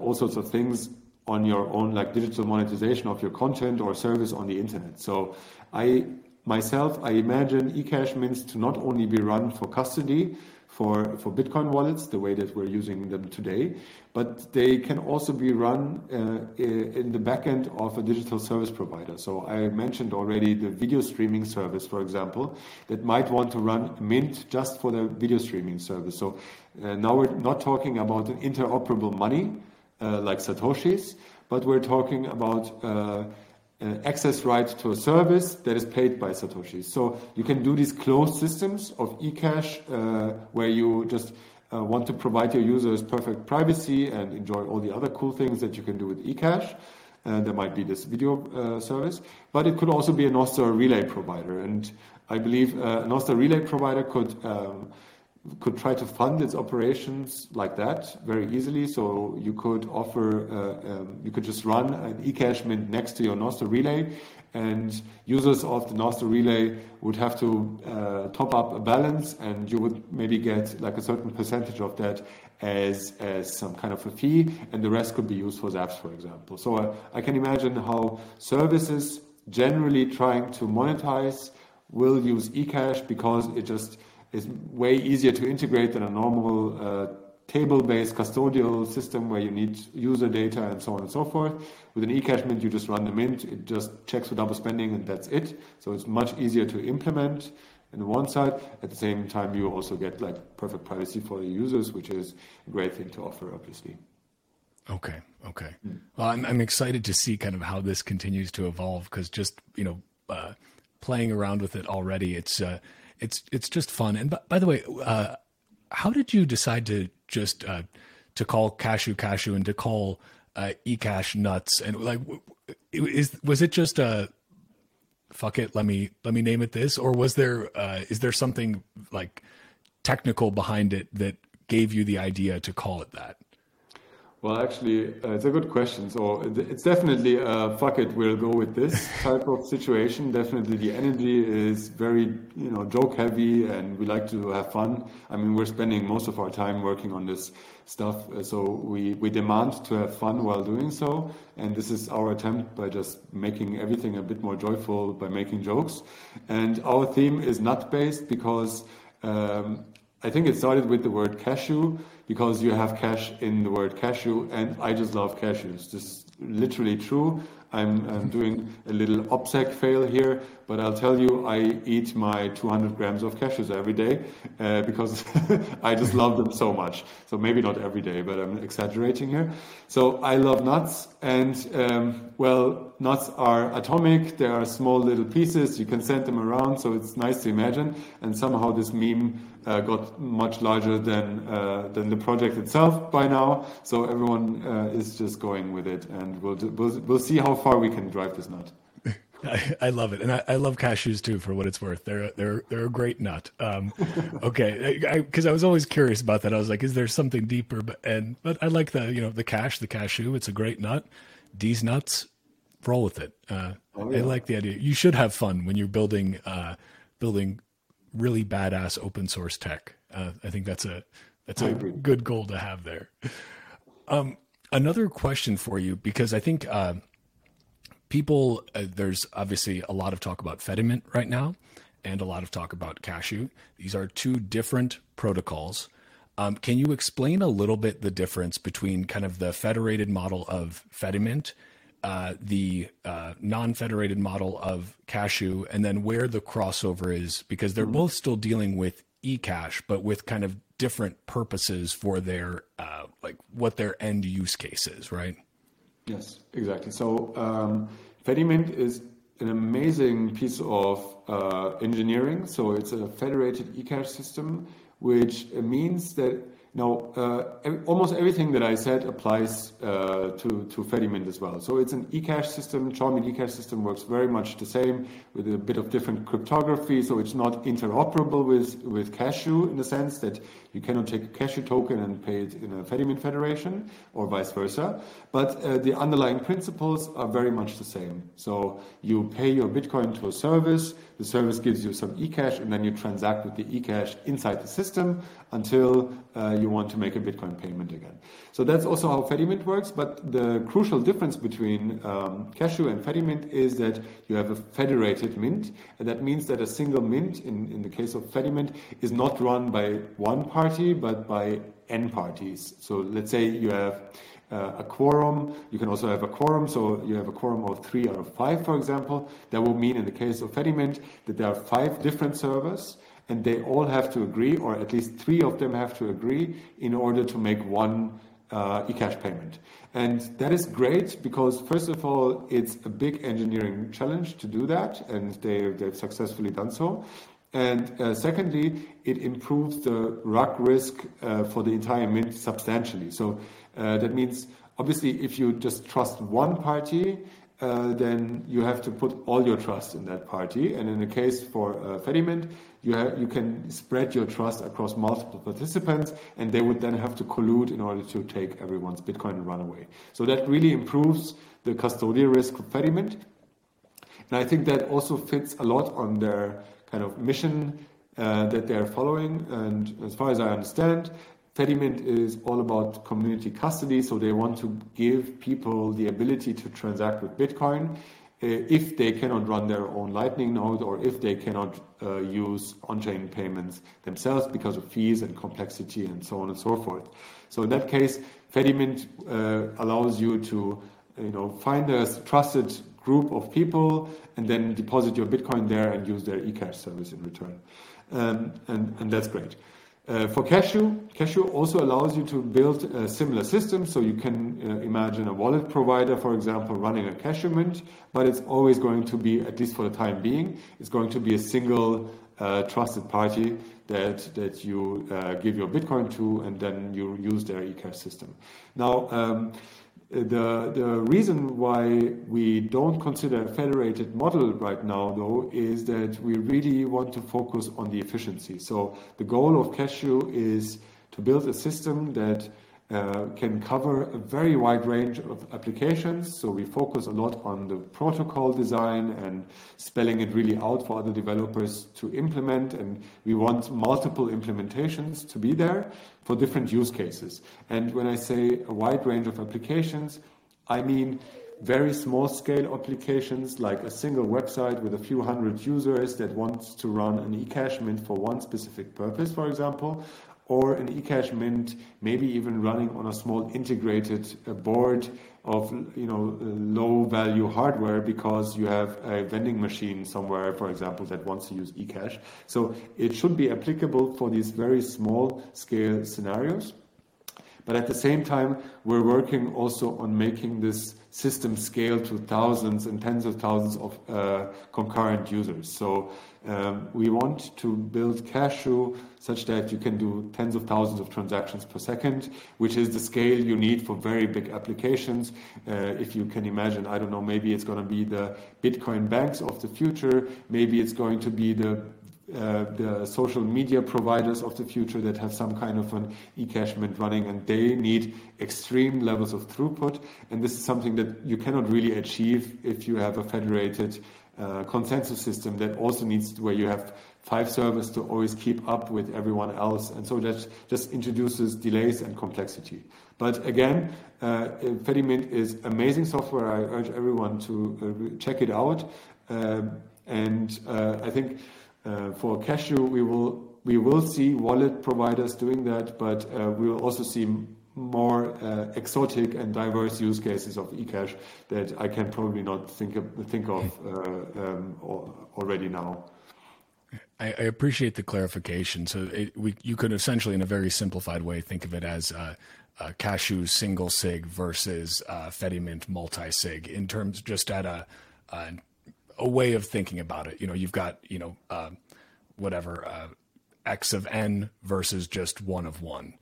all sorts of things on your own, like digital monetization of your content or service on the internet. So I myself, I imagine eCash mints to not only be run for custody, for, for Bitcoin wallets, the way that we're using them today, but they can also be run uh, in the backend of a digital service provider. So I mentioned already the video streaming service, for example, that might want to run Mint just for the video streaming service. So uh, now we're not talking about an interoperable money like Satoshis, but we're talking about uh, uh, access right to a service that is paid by Satoshi. So you can do these closed systems of eCash uh, where you just uh, want to provide your users perfect privacy and enjoy all the other cool things that you can do with eCash. And there might be this video uh, service, but it could also be a Nostr relay provider. And I believe uh, a Nostr relay provider could um, could try to fund its operations like that very easily. So you could offer, uh, um, you could just run an eCash mint next to your Nostr relay, and users of the Nostr relay would have to uh, top up a balance, and you would maybe get like a certain percentage of that as as some kind of a fee, and the rest could be used for Zaps, for example. So uh, I can imagine how services generally trying to monetize will use eCash because it just is way easier to integrate than a normal uh, table-based custodial system where you need user data and so on and so forth. With an eCash mint, you just run the mint, it just checks for double spending and that's it. So it's much easier to implement on the one side. At the same time, you also get like perfect privacy for the users, which is a great thing to offer, obviously. Okay. Okay. Mm. Well, I'm, I'm excited to see kind of how this continues to evolve because just, you know, uh, playing around with it already, it's, uh, it's it's just fun. And by, by the way, uh, how did you decide to just uh, to call cashew cashew and to call uh, ecash nuts? And like, is was it just a fuck it? Let me let me name it this, or was there uh, is there something like technical behind it that gave you the idea to call it that? Well, actually, uh, it's a good question. So it's definitely a uh, fuck it, we'll go with this (laughs) type of situation. Definitely, the energy is very, you know, joke heavy, and we like to have fun. I mean, we're spending most of our time working on this stuff, uh, so we we demand to have fun while doing so. And this is our attempt by just making everything a bit more joyful by making jokes. And our theme is nut based because um, I think it started with the word cashew because you have cash in the word cashew, and I just love cashews. This is literally true. I'm, I'm doing a little OPSEC fail here, but I'll tell you, I eat my 200 grams of cashews every day uh, because (laughs) I just love them so much. So maybe not every day, but I'm exaggerating here. So I love nuts, and um, well, nuts are atomic. They are small little pieces. You can send them around, so it's nice to imagine. And somehow this meme uh, got much larger than uh, than the project itself by now. So everyone uh, is just going with it, and we'll, do, we'll we'll see how far we can drive this nut. (laughs) I, I, love it, and I, I, love cashews too. For what it's worth, they're they're they're a great nut. Um, (laughs) okay, because I, I, was always curious about that. I was like, is there something deeper? But and but I like the you know the cash, the cashew. It's a great nut. These nuts, roll with it. Uh, oh, yeah. I like the idea. You should have fun when you're building uh, building really badass open source tech. Uh, I think that's a that's a good goal to have there. Um, another question for you because I think uh, people uh, there's obviously a lot of talk about Fedimint right now, and a lot of talk about Cashu. These are two different protocols. Um, can you explain a little bit the difference between kind of the federated model of Fedimint uh, the uh, non-federated model of Cashu, and then where the crossover is, because they're mm-hmm. both still dealing with eCash, but with kind of different purposes for their uh, like what their end use case is, right? Yes, exactly. So um, Fedimint is an amazing piece of uh, engineering. So it's a federated eCash system, which means that now, uh, almost everything that I said applies uh, to, to Fedimint as well. So it's an eCash system. Chaumian eCash system works very much the same with a bit of different cryptography. So it's not interoperable with, with Cashu in the sense that you cannot take a Cashu token and pay it in a Fedimint federation or vice versa. But uh, the underlying principles are very much the same. So you pay your Bitcoin to a service. The service gives you some eCash and then you transact with the eCash inside the system until uh, you want to make a Bitcoin payment again. So that's also how Fedimint works. But the crucial difference between um, Cashu and Fedimint is that you have a federated mint, and that means that a single mint, in, in the case of Fedimint, is not run by one party but by n parties. So let's say you have uh, a quorum. You can also have a quorum, so you have a quorum of three out of five, for example. That will mean, in the case of Fedimint, that there are five different servers and they all have to agree, or at least three of them have to agree, in order to make one uh, eCash payment. And that is great because, first of all, it's a big engineering challenge to do that, and they, they've successfully done so. And uh, secondly, it improves the rug risk uh, for the entire mint substantially. So uh, that means, obviously, if you just trust one party, then you have to put all your trust in that party. And in the case for Fedimint, you can spread your trust across multiple participants, and they would then have to collude in order to take everyone's Bitcoin and run away. So that really improves the custodial risk of Fedimint. And I think that also fits a lot on their kind of mission uh, that they're following. And as far as I understand, Fedimint is all about community custody, so they want to give people the ability to transact with Bitcoin uh, if they cannot run their own Lightning node or if they cannot uh, use on-chain payments themselves because of fees and complexity and so on and so forth. So in that case, Fedimint uh, allows you to you know, find a trusted group of people and then deposit your Bitcoin there and use their eCash service in return. Um, and, and that's great. Uh, for Cashu, Cashu also allows you to build a similar system. So you can uh, imagine a wallet provider, for example, running a Cashu mint, but it's always going to be, at least for the time being, it's going to be a single uh, trusted party that that you uh, give your Bitcoin to, and then you use their eCash system. Now. Um, the, the reason why we don't consider a federated model right now, though, is that we really want to focus on the efficiency. So the goal of Cashu is to build a system that uh, can cover a very wide range of applications. So we focus a lot on the protocol design and spelling it really out for other developers to implement. And we want multiple implementations to be there for different use cases. And when I say a wide range of applications, I mean very small scale applications like a single website with a few hundred users that wants to run an eCash mint for one specific purpose, for example, or an eCash Mint, maybe even running on a small integrated uh, board of you know low value hardware because you have a vending machine somewhere, for example, that wants to use eCash. So it should be applicable for these very small scale scenarios. But at the same time, we're working also on making this system scale to thousands and tens of thousands of uh, concurrent users. So um, we want to build Cashu such that you can do tens of thousands of transactions per second, which is the scale you need for very big applications. Uh, if you can imagine, I don't know, maybe it's going to be the Bitcoin banks of the future, maybe it's going to be the uh, the social media providers of the future that have some kind of an eCash mint running and they need extreme levels of throughput. And this is something that you cannot really achieve if you have a federated uh, consensus system that also needs where you have five servers to always keep up with everyone else. And so that just introduces delays and complexity. But again, uh, Fedimint is amazing software. I urge everyone to uh, check it out. Um, and uh, I think uh, for Cashu, we will we will see wallet providers doing that, but uh, we will also see more uh, exotic and diverse use cases of eCash that I can probably not think of, think of uh, um, already now. I, I, appreciate the clarification. So it, we, you could essentially, in a very simplified way, think of it as uh, uh, Cashu single sig versus uh, Fedimint multi sig in terms just at a, a, a way of thinking about it. You know, you've got you know uh, whatever uh, x of n versus just one of one.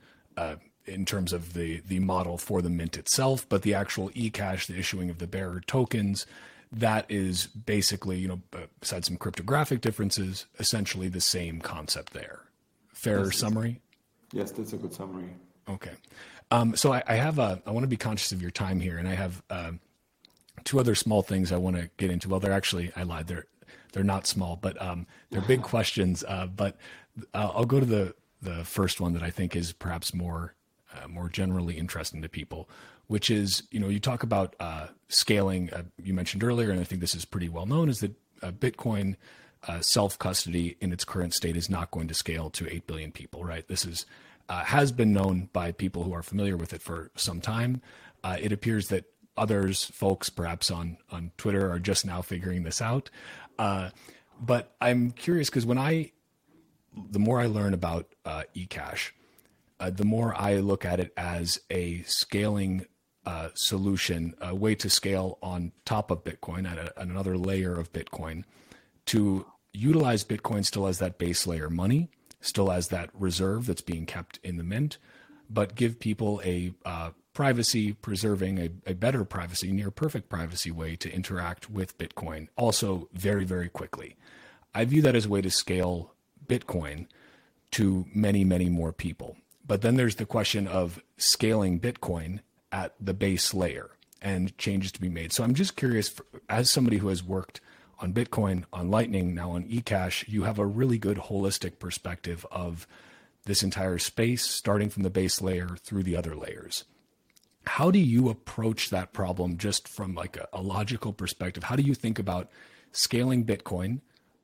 Uh, in terms of the the model for the mint itself, but the actual eCash, the issuing of the bearer tokens, that is basically, you know, besides some cryptographic differences, essentially the same concept there. Fair Yes, summary. Yes, that's a good summary. Okay. Um, so I, I have a, I want to be conscious of your time here, and I have uh, two other small things I want to get into. Well, they're actually, I lied. They're they're not small, but um, they're big (laughs) questions. Uh, but uh, I'll go to the the first one that I think is perhaps more uh, more generally interesting to people, which is you know you talk about uh, scaling. Uh, you mentioned earlier, and I think this is pretty well known, is that uh, Bitcoin uh, self custody in its current state is not going to scale to eight billion people. Right? This is uh, has been known by people who are familiar with it for some time. it appears that others, folks perhaps on on Twitter, are just now figuring this out. but I'm curious because when I the more I learn about eCash, uh, the more I look at it as a scaling uh, solution, a way to scale on top of Bitcoin at, a, another layer of Bitcoin to utilize Bitcoin still as that base layer money, still as that reserve that's being kept in the mint, but give people a uh, privacy preserving, a, a better privacy, near perfect privacy way to interact with Bitcoin, also very, very quickly. I view that as a way to scale Bitcoin to many, many more people. But then there's the question of scaling Bitcoin at the base layer and changes to be made. So I'm just curious, as somebody who has worked on Bitcoin, on Lightning, now on eCash, you have a really good holistic perspective of this entire space, starting from the base layer through the other layers. How do you approach that problem just from like a, a logical perspective? How do you think about scaling Bitcoin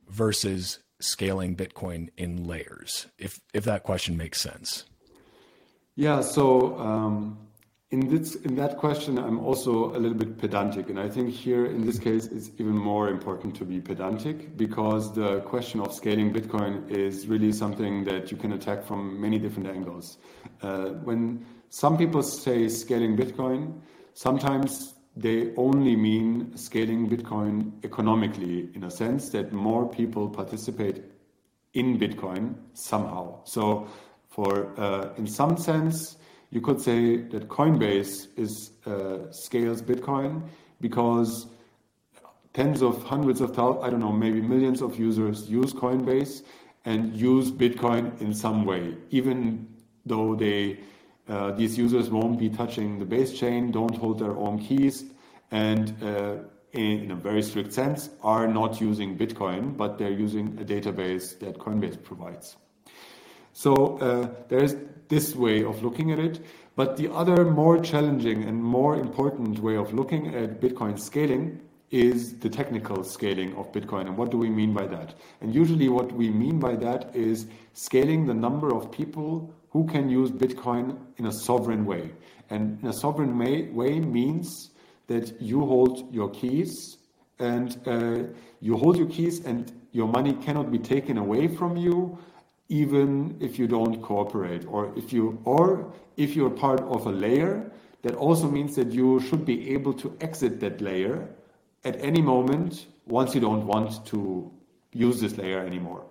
versus scaling Bitcoin in layers? If if that question makes sense. Yeah. So um, in this in that question, I'm also a little bit pedantic, and I think here in this case, it's even more important to be pedantic because the question of scaling Bitcoin is really something that you can attack from many different angles. Uh, when some people say scaling Bitcoin, sometimes they only mean scaling Bitcoin economically in a sense that more people participate in Bitcoin somehow. So, for uh, in some sense, you could say that Coinbase is uh, scales Bitcoin because tens of hundreds of thousands, I don't know, maybe millions of users use Coinbase and use Bitcoin in some way, even though they uh, these users won't be touching the base chain, don't hold their own keys, and uh, in, in, a very strict sense, are not using Bitcoin, but they're using a database that Coinbase provides. So uh, there's this way of looking at it. But the other more challenging and more important way of looking at Bitcoin scaling is the technical scaling of Bitcoin. And what do we mean by that? And usually, what we mean by that is scaling the number of people who can use Bitcoin in a sovereign way. And in a sovereign way, means that you hold your keys and uh, you hold your keys and your money cannot be taken away from you even if you don't cooperate or if you or if you're part of a layer that also means that you should be able to exit that layer at any moment once you don't want to use this layer anymore.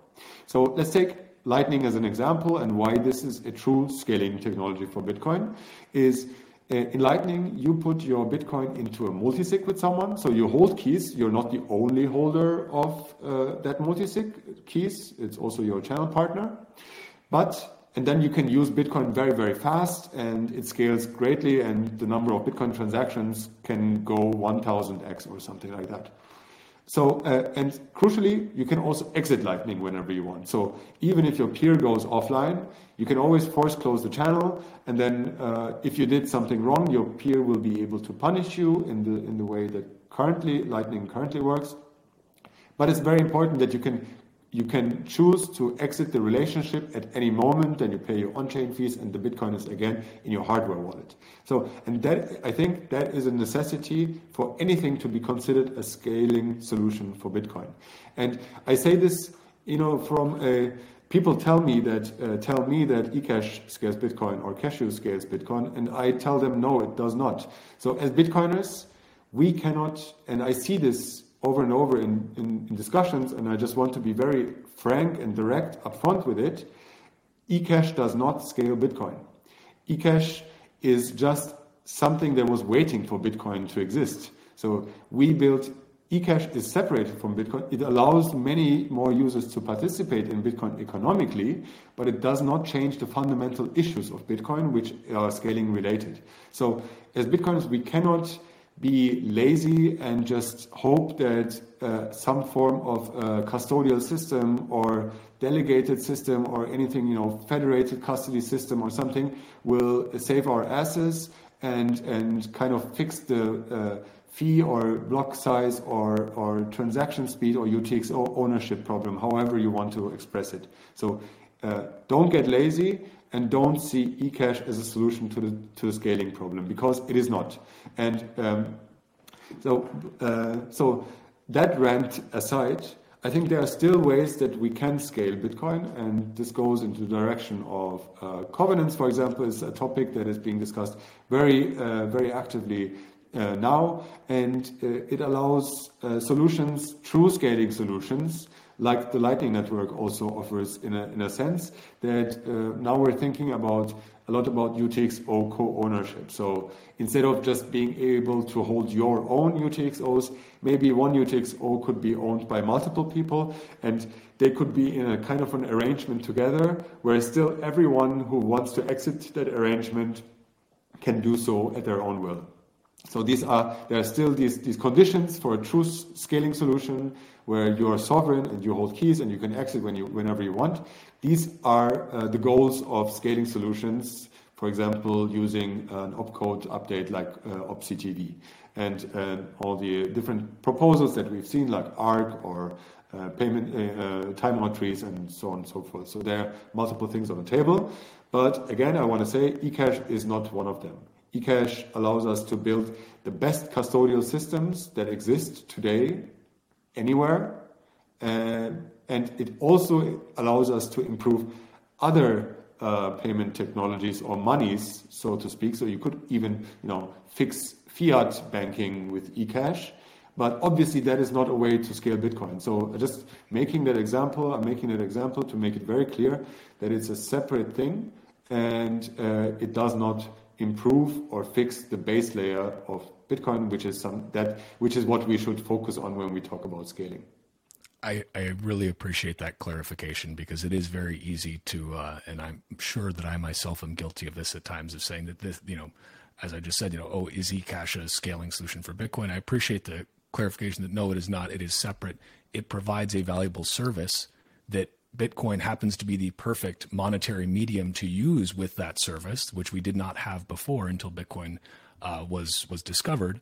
So let's take Lightning as an example and why this is a true scaling technology for Bitcoin is in Lightning, you put your Bitcoin into a multisig with someone. So you hold keys. You're not the only holder of uh, that multisig keys. It's also your channel partner. But, and then you can use Bitcoin very, very fast and it scales greatly and the number of Bitcoin transactions can go 1000x or something like that. So, uh, and crucially, you can also exit Lightning whenever you want. So even if your peer goes offline, you can always force close the channel. And then uh, if you did something wrong, your peer will be able to punish you in the, in the way that currently Lightning currently works. But it's very important that you can you can choose to exit the relationship at any moment and you pay your on-chain fees and the bitcoin is again in your hardware wallet. So and that i think that is a necessity for anything to be considered a scaling solution for bitcoin. And i say this you know from a people tell me that uh, tell me that ecash scales bitcoin or cashu scales bitcoin and i tell them no it does not. So as bitcoiners we cannot and i see this over and over in, in, in, discussions, and I just want to be very frank and direct upfront with it. eCash does not scale Bitcoin. eCash is just something that was waiting for Bitcoin to exist. So we built eCash is separated from Bitcoin. It allows many more users to participate in Bitcoin economically, but it does not change the fundamental issues of Bitcoin, which are scaling related. So as Bitcoiners, we cannot be lazy and just hope that uh, some form of uh, custodial system or delegated system or anything, you know, federated custody system or something will save our asses and and kind of fix the uh, fee or block size or, or transaction speed or UTXO ownership problem, however you want to express it. So uh, don't get lazy and don't see eCash as a solution to the, to the scaling problem because it is not. And um, so, uh, so that rant aside, I think there are still ways that we can scale Bitcoin, and this goes into the direction of uh, covenants, for example, is a topic that is being discussed very, uh, very actively uh, now, and uh, it allows uh, solutions, true scaling solutions, like the Lightning Network also offers in a, in a sense, that uh, now we're thinking about a lot about UTXO co-ownership. So instead of just being able to hold your own UTXOs, maybe one UTXO could be owned by multiple people and they could be in a kind of an arrangement together where still everyone who wants to exit that arrangement can do so at their own will. So these are there are still these, these conditions for a true scaling solution where you are sovereign and you hold keys and you can exit when you whenever you want. These are uh, the goals of scaling solutions. For example, using an opcode update like uh, OP_CTV and uh, all the different proposals that we've seen like Ark or uh, payment uh, uh, timeout trees and so on and so forth. So there are multiple things on the table. But again, I want to say eCash is not one of them eCash allows us to build the best custodial systems that exist today anywhere. Uh, and it also allows us to improve other uh, payment technologies or monies, so to speak. So you could even, you know, fix fiat banking with eCash. But obviously, that is not a way to scale Bitcoin. So just making that example, I'm making that example to make it very clear that it's a separate thing and uh, it does not improve or fix the base layer of Bitcoin, which is some that which is what we should focus on when we talk about scaling. I, I really appreciate that clarification because it is very easy to, uh, and I'm sure that I myself am guilty of this at times of saying that this, you know, as I just said, you know, oh, is eCash a scaling solution for Bitcoin? I appreciate the clarification that no, it is not. It is separate. It provides a valuable service that Bitcoin happens to be the perfect monetary medium to use with that service, which we did not have before until Bitcoin uh, was was discovered.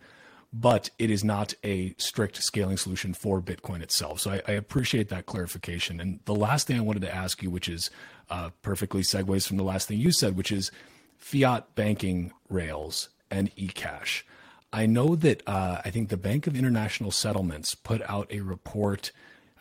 But it is not a strict scaling solution for Bitcoin itself. So I, I appreciate that clarification. And the last thing I wanted to ask you, which is uh, perfectly segues from the last thing you said, which is fiat banking rails and eCash. I know that uh, I think the Bank of International Settlements put out a report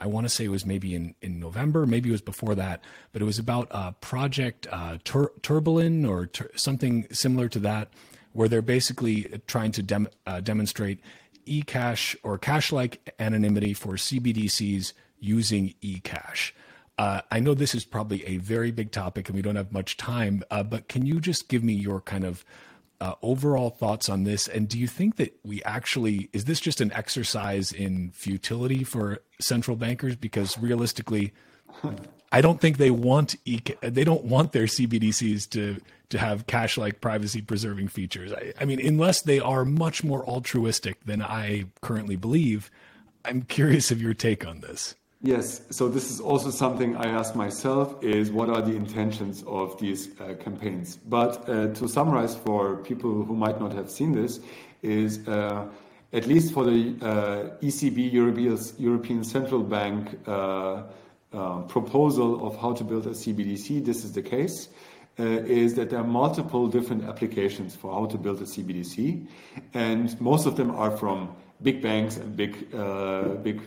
I want to say it was maybe in, in November, maybe it was before that, but it was about uh, Project uh, Tur- Tourbillon or tur- something similar to that, where they're basically trying to dem- uh, demonstrate eCash or cash like anonymity for CBDCs using eCash. Uh, I know this is probably a very big topic and we don't have much time, uh, but can you just give me your kind of uh, overall thoughts on this? And do you think that we actually is this just an exercise in futility for central bankers? Because realistically, I don't think they want they don't want their CBDCs to to have cash like privacy preserving features. I, I mean, unless they are much more altruistic than I currently believe. I'm curious of your take on this. Yes, so this is also something I ask myself is what are the intentions of these uh, campaigns? But uh, to summarize for people who might not have seen this is uh, at least for the uh, ECB, European Central Bank uh, uh, proposal of how to build a CBDC, this is the case. is that there are multiple different applications for how to build a CBDC, and most of them are from big banks and big, uh, big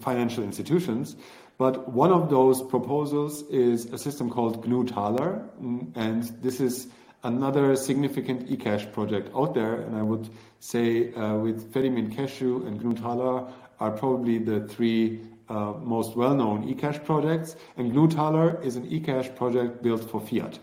financial institutions. But one of those proposals is a system called GNU mm, and this is another significant eCash project out there. And I would say uh, with Fedimint Cashu and GNU are probably the three uh, most well-known eCash projects. And GNU is an eCash project built for fiat.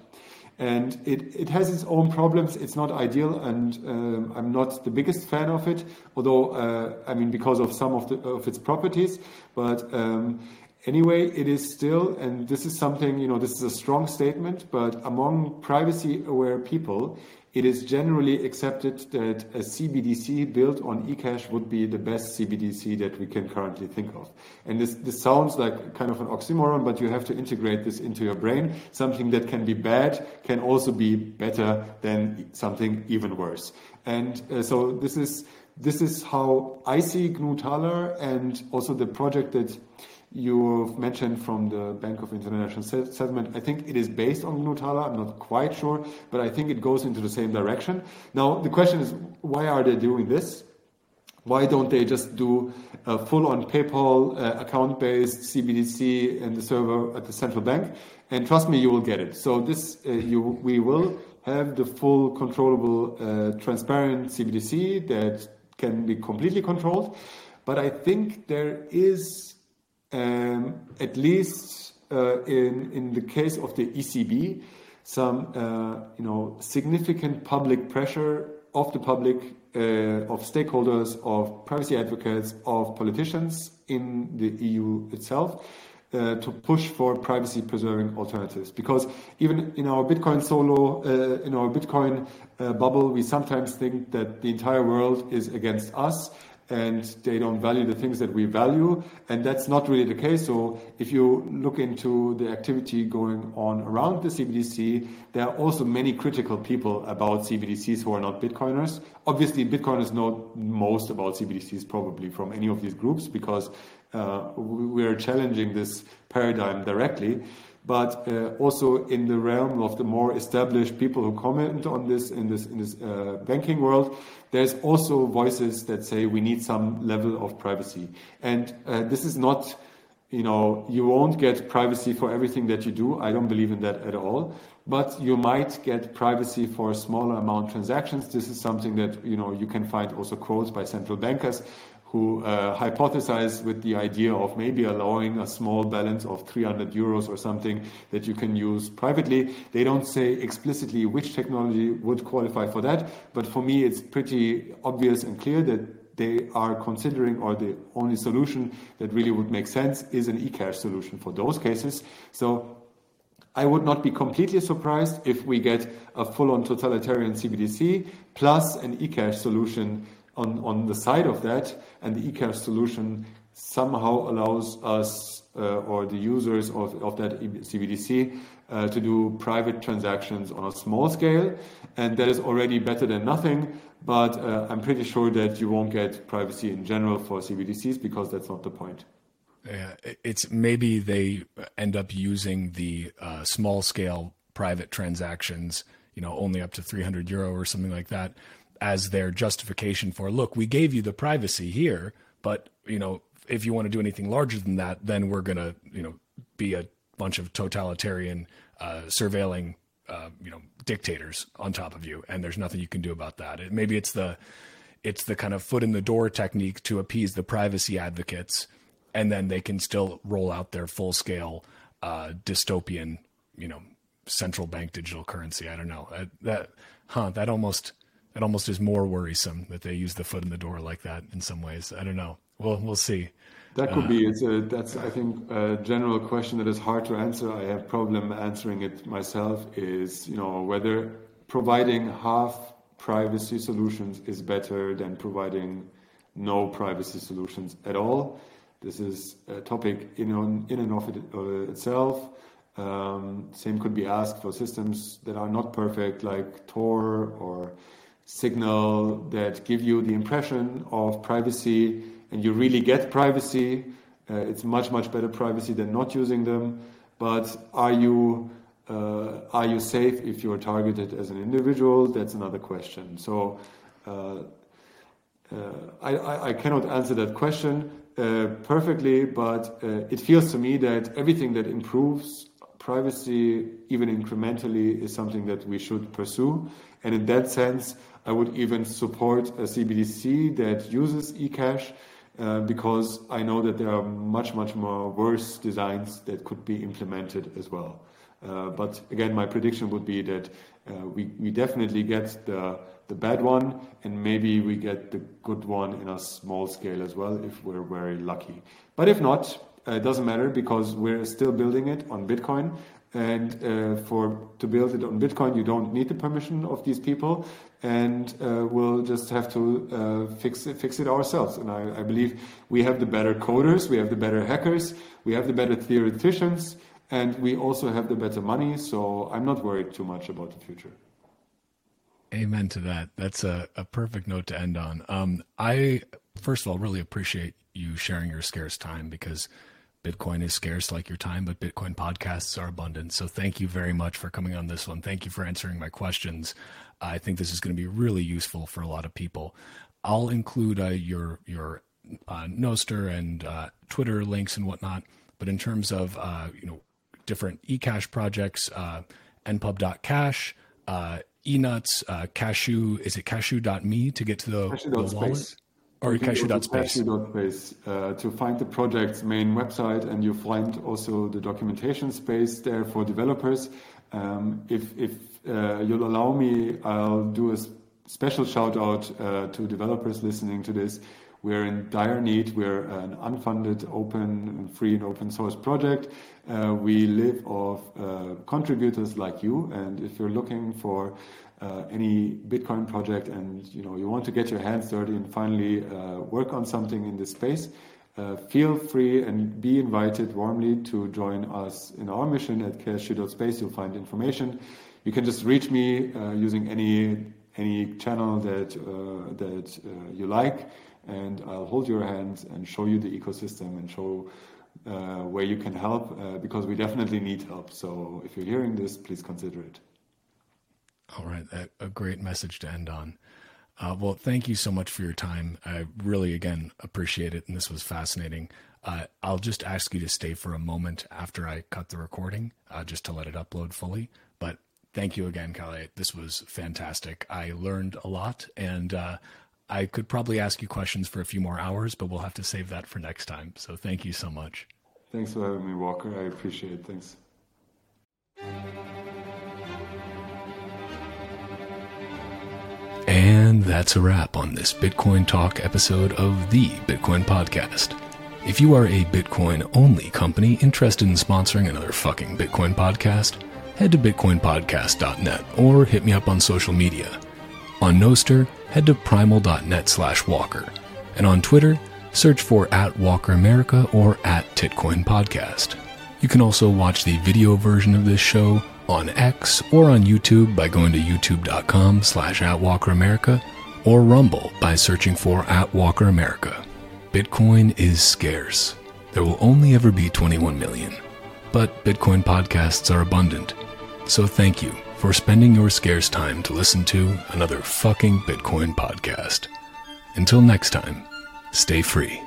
and it, it has its own problems. It's not ideal, and um, I'm not the biggest fan of it. Although uh, I mean, because of some of the of its properties, but um, anyway, it is still, and this is something you know, this is a strong statement. But among privacy-aware people, it is generally accepted that a CBDC built on eCash would be the best CBDC that we can currently think of. And this, this sounds like kind of an oxymoron, but you have to integrate this into your brain. Something that can be bad can also be better than something even worse. And uh, so this is this is how I see GNU Taler and also the project that you've mentioned from the Bank of International Settlement. I think it is based on GNU Taler. I'm not quite sure, but I think it goes into the same direction. Now, the question is, why are they doing this? Why don't they just do a full-on PayPal uh, account-based CBDC and the server at the central bank? And trust me, you will get it. So this, uh, you, we will have the full controllable, uh, transparent CBDC that can be completely controlled. But I think there is um, at least uh, in, in the case of the ECB, some uh, you know significant public pressure of the public, uh, of stakeholders, of privacy advocates, of politicians in the EU itself. Uh, to push for privacy preserving alternatives because even in our bitcoin solo uh, in our bitcoin uh, bubble we sometimes think that the entire world is against us and they don't value the things that we value. And that's not really the case. So if you look into the activity going on around the CBDC, there are also many critical people about CBDCs who are not Bitcoiners. Obviously, Bitcoiners know most about CBDCs probably from any of these groups because uh, we are challenging this paradigm directly but uh, also in the realm of the more established people who comment on this in this in this uh, banking world, there's also voices that say we need some level of privacy, and uh, this is not. You know, you won't get privacy for everything that you do. I don't believe in that at all. But you might get privacy for smaller amount transactions. This is something that you know you can find also quotes by central bankers who uh, hypothesize with the idea of maybe allowing a small balance of 300 euros or something that you can use privately. They don't say explicitly which technology would qualify for that, but for me, it's pretty obvious and clear that they are considering, or the only solution that really would make sense is an e-cash solution for those cases. So I would not be completely surprised if we get a full on totalitarian CBDC plus an eCash solution on, on the side of that, and the eCash solution somehow allows us uh, or the users of, of that CBDC uh, to do private transactions on a small scale, and that is already better than nothing. But uh, I'm pretty sure that you won't get privacy in general for CBDCs because that's not the point. Yeah, it's maybe they end up using the uh, small scale private transactions, you know, only up to 300 euro or something like that, as their justification for look we gave you the privacy here but you know if you want to do anything larger than that then we're going to you know be a bunch of totalitarian uh, surveilling uh, you know dictators on top of you and there's nothing you can do about that. It, maybe it's the it's the kind of foot in the door technique to appease the privacy advocates and then they can still roll out their full scale uh, dystopian you know central bank digital currency. I don't know. That, that huh that almost it almost is more worrisome that they use the foot in the door like that in some ways. I don't know. Well, we'll see. That could uh, be. It's a, that's I think a general question that is hard to answer. I have problem answering it myself. Is you know whether providing half privacy solutions is better than providing no privacy solutions at all. This is a topic in on, in and of it, uh, itself. Um, same could be asked for systems that are not perfect, like Tor or signal that give you the impression of privacy and you really get privacy. Uh, it's much, much better privacy than not using them. But are you, uh, are you safe if you're targeted as an individual? That's another question. So uh, uh I, I, cannot answer that question uh, perfectly, but uh, it feels to me that everything that improves privacy, even incrementally, is something that we should pursue. And in that sense, I would even support a CBDC that uses eCash uh, because I know that there are much, much more worse designs that could be implemented as well. Uh, but again, my prediction would be that uh, we, we definitely get the, the bad one, and maybe we get the good one in a small scale as well if we're very lucky. But if not, uh, it doesn't matter because we're still building it on Bitcoin. And uh, for to build it on Bitcoin, you don't need the permission of these people, and uh, we'll just have to uh, fix it, fix it ourselves. And I, I, believe we have the better coders, we have the better hackers, we have the better theoreticians, and we also have the better money. So I'm not worried too much about the future. Amen to that. That's a, a perfect note to end on. Um, I first of all really appreciate you sharing your scarce time because Bitcoin is scarce like your time, but Bitcoin podcasts are abundant. So thank you very much for coming on this one. Thank you for answering my questions. I think this is going to be really useful for a lot of people. I'll include uh, your your uh, Nostr and uh, Twitter links and whatnot. But in terms of uh, you know different eCash projects, uh, npub.cash, uh, eNuts, uh, Cashu, is it cashu.me to get to the, the wallet? or cashu.space. Cashu.space uh, to find the project's main website, and you find also the documentation space there for developers. Um, if if uh, you'll allow me, I'll do a special shout out uh, to developers listening to this. We're in dire need. We're an unfunded, open, free, and open source project. Uh, we live off uh, contributors like you, and if you're looking for uh, any Bitcoin project and you know you want to get your hands dirty and finally uh, work on something in this space, uh, feel free and be invited warmly to join us in our mission at cashu.space. You'll find information. You can just reach me uh, using any any channel that uh, that uh, you like, and I'll hold your hand and show you the ecosystem and show. where you can help because we definitely need help. So if you're hearing this, please consider it. All right, a, a great message to end on. Uh, well, thank you so much for your time. I really, again, appreciate it, and this was fascinating. Uh, I'll just ask you to stay for a moment after I cut the recording, uh, just to let it upload fully. Thank you again, Calle. This was fantastic. I learned a lot, and uh, I could probably ask you questions for a few more hours, but we'll have to save that for next time. So thank you so much. Thanks for having me, Walker. I appreciate it. Thanks. And that's a wrap on this Bitcoin Talk episode of the Bitcoin Podcast. If you are a Bitcoin only company interested in sponsoring another fucking Bitcoin podcast, head to bitcoinpodcast.net or hit me up on social media. On Nostr, head to primal.net slash walker. And on Twitter, search for at Walker America or at Titcoin Podcast. You can also watch the video version of this show on X or on YouTube by going to youtube.com slash atwalkeramerica or Rumble by searching for at Walker America. Bitcoin is scarce. There will only ever be 21 million. But Bitcoin podcasts are abundant. So thank you for spending your scarce time to listen to another fucking Bitcoin podcast. Until next time, stay free.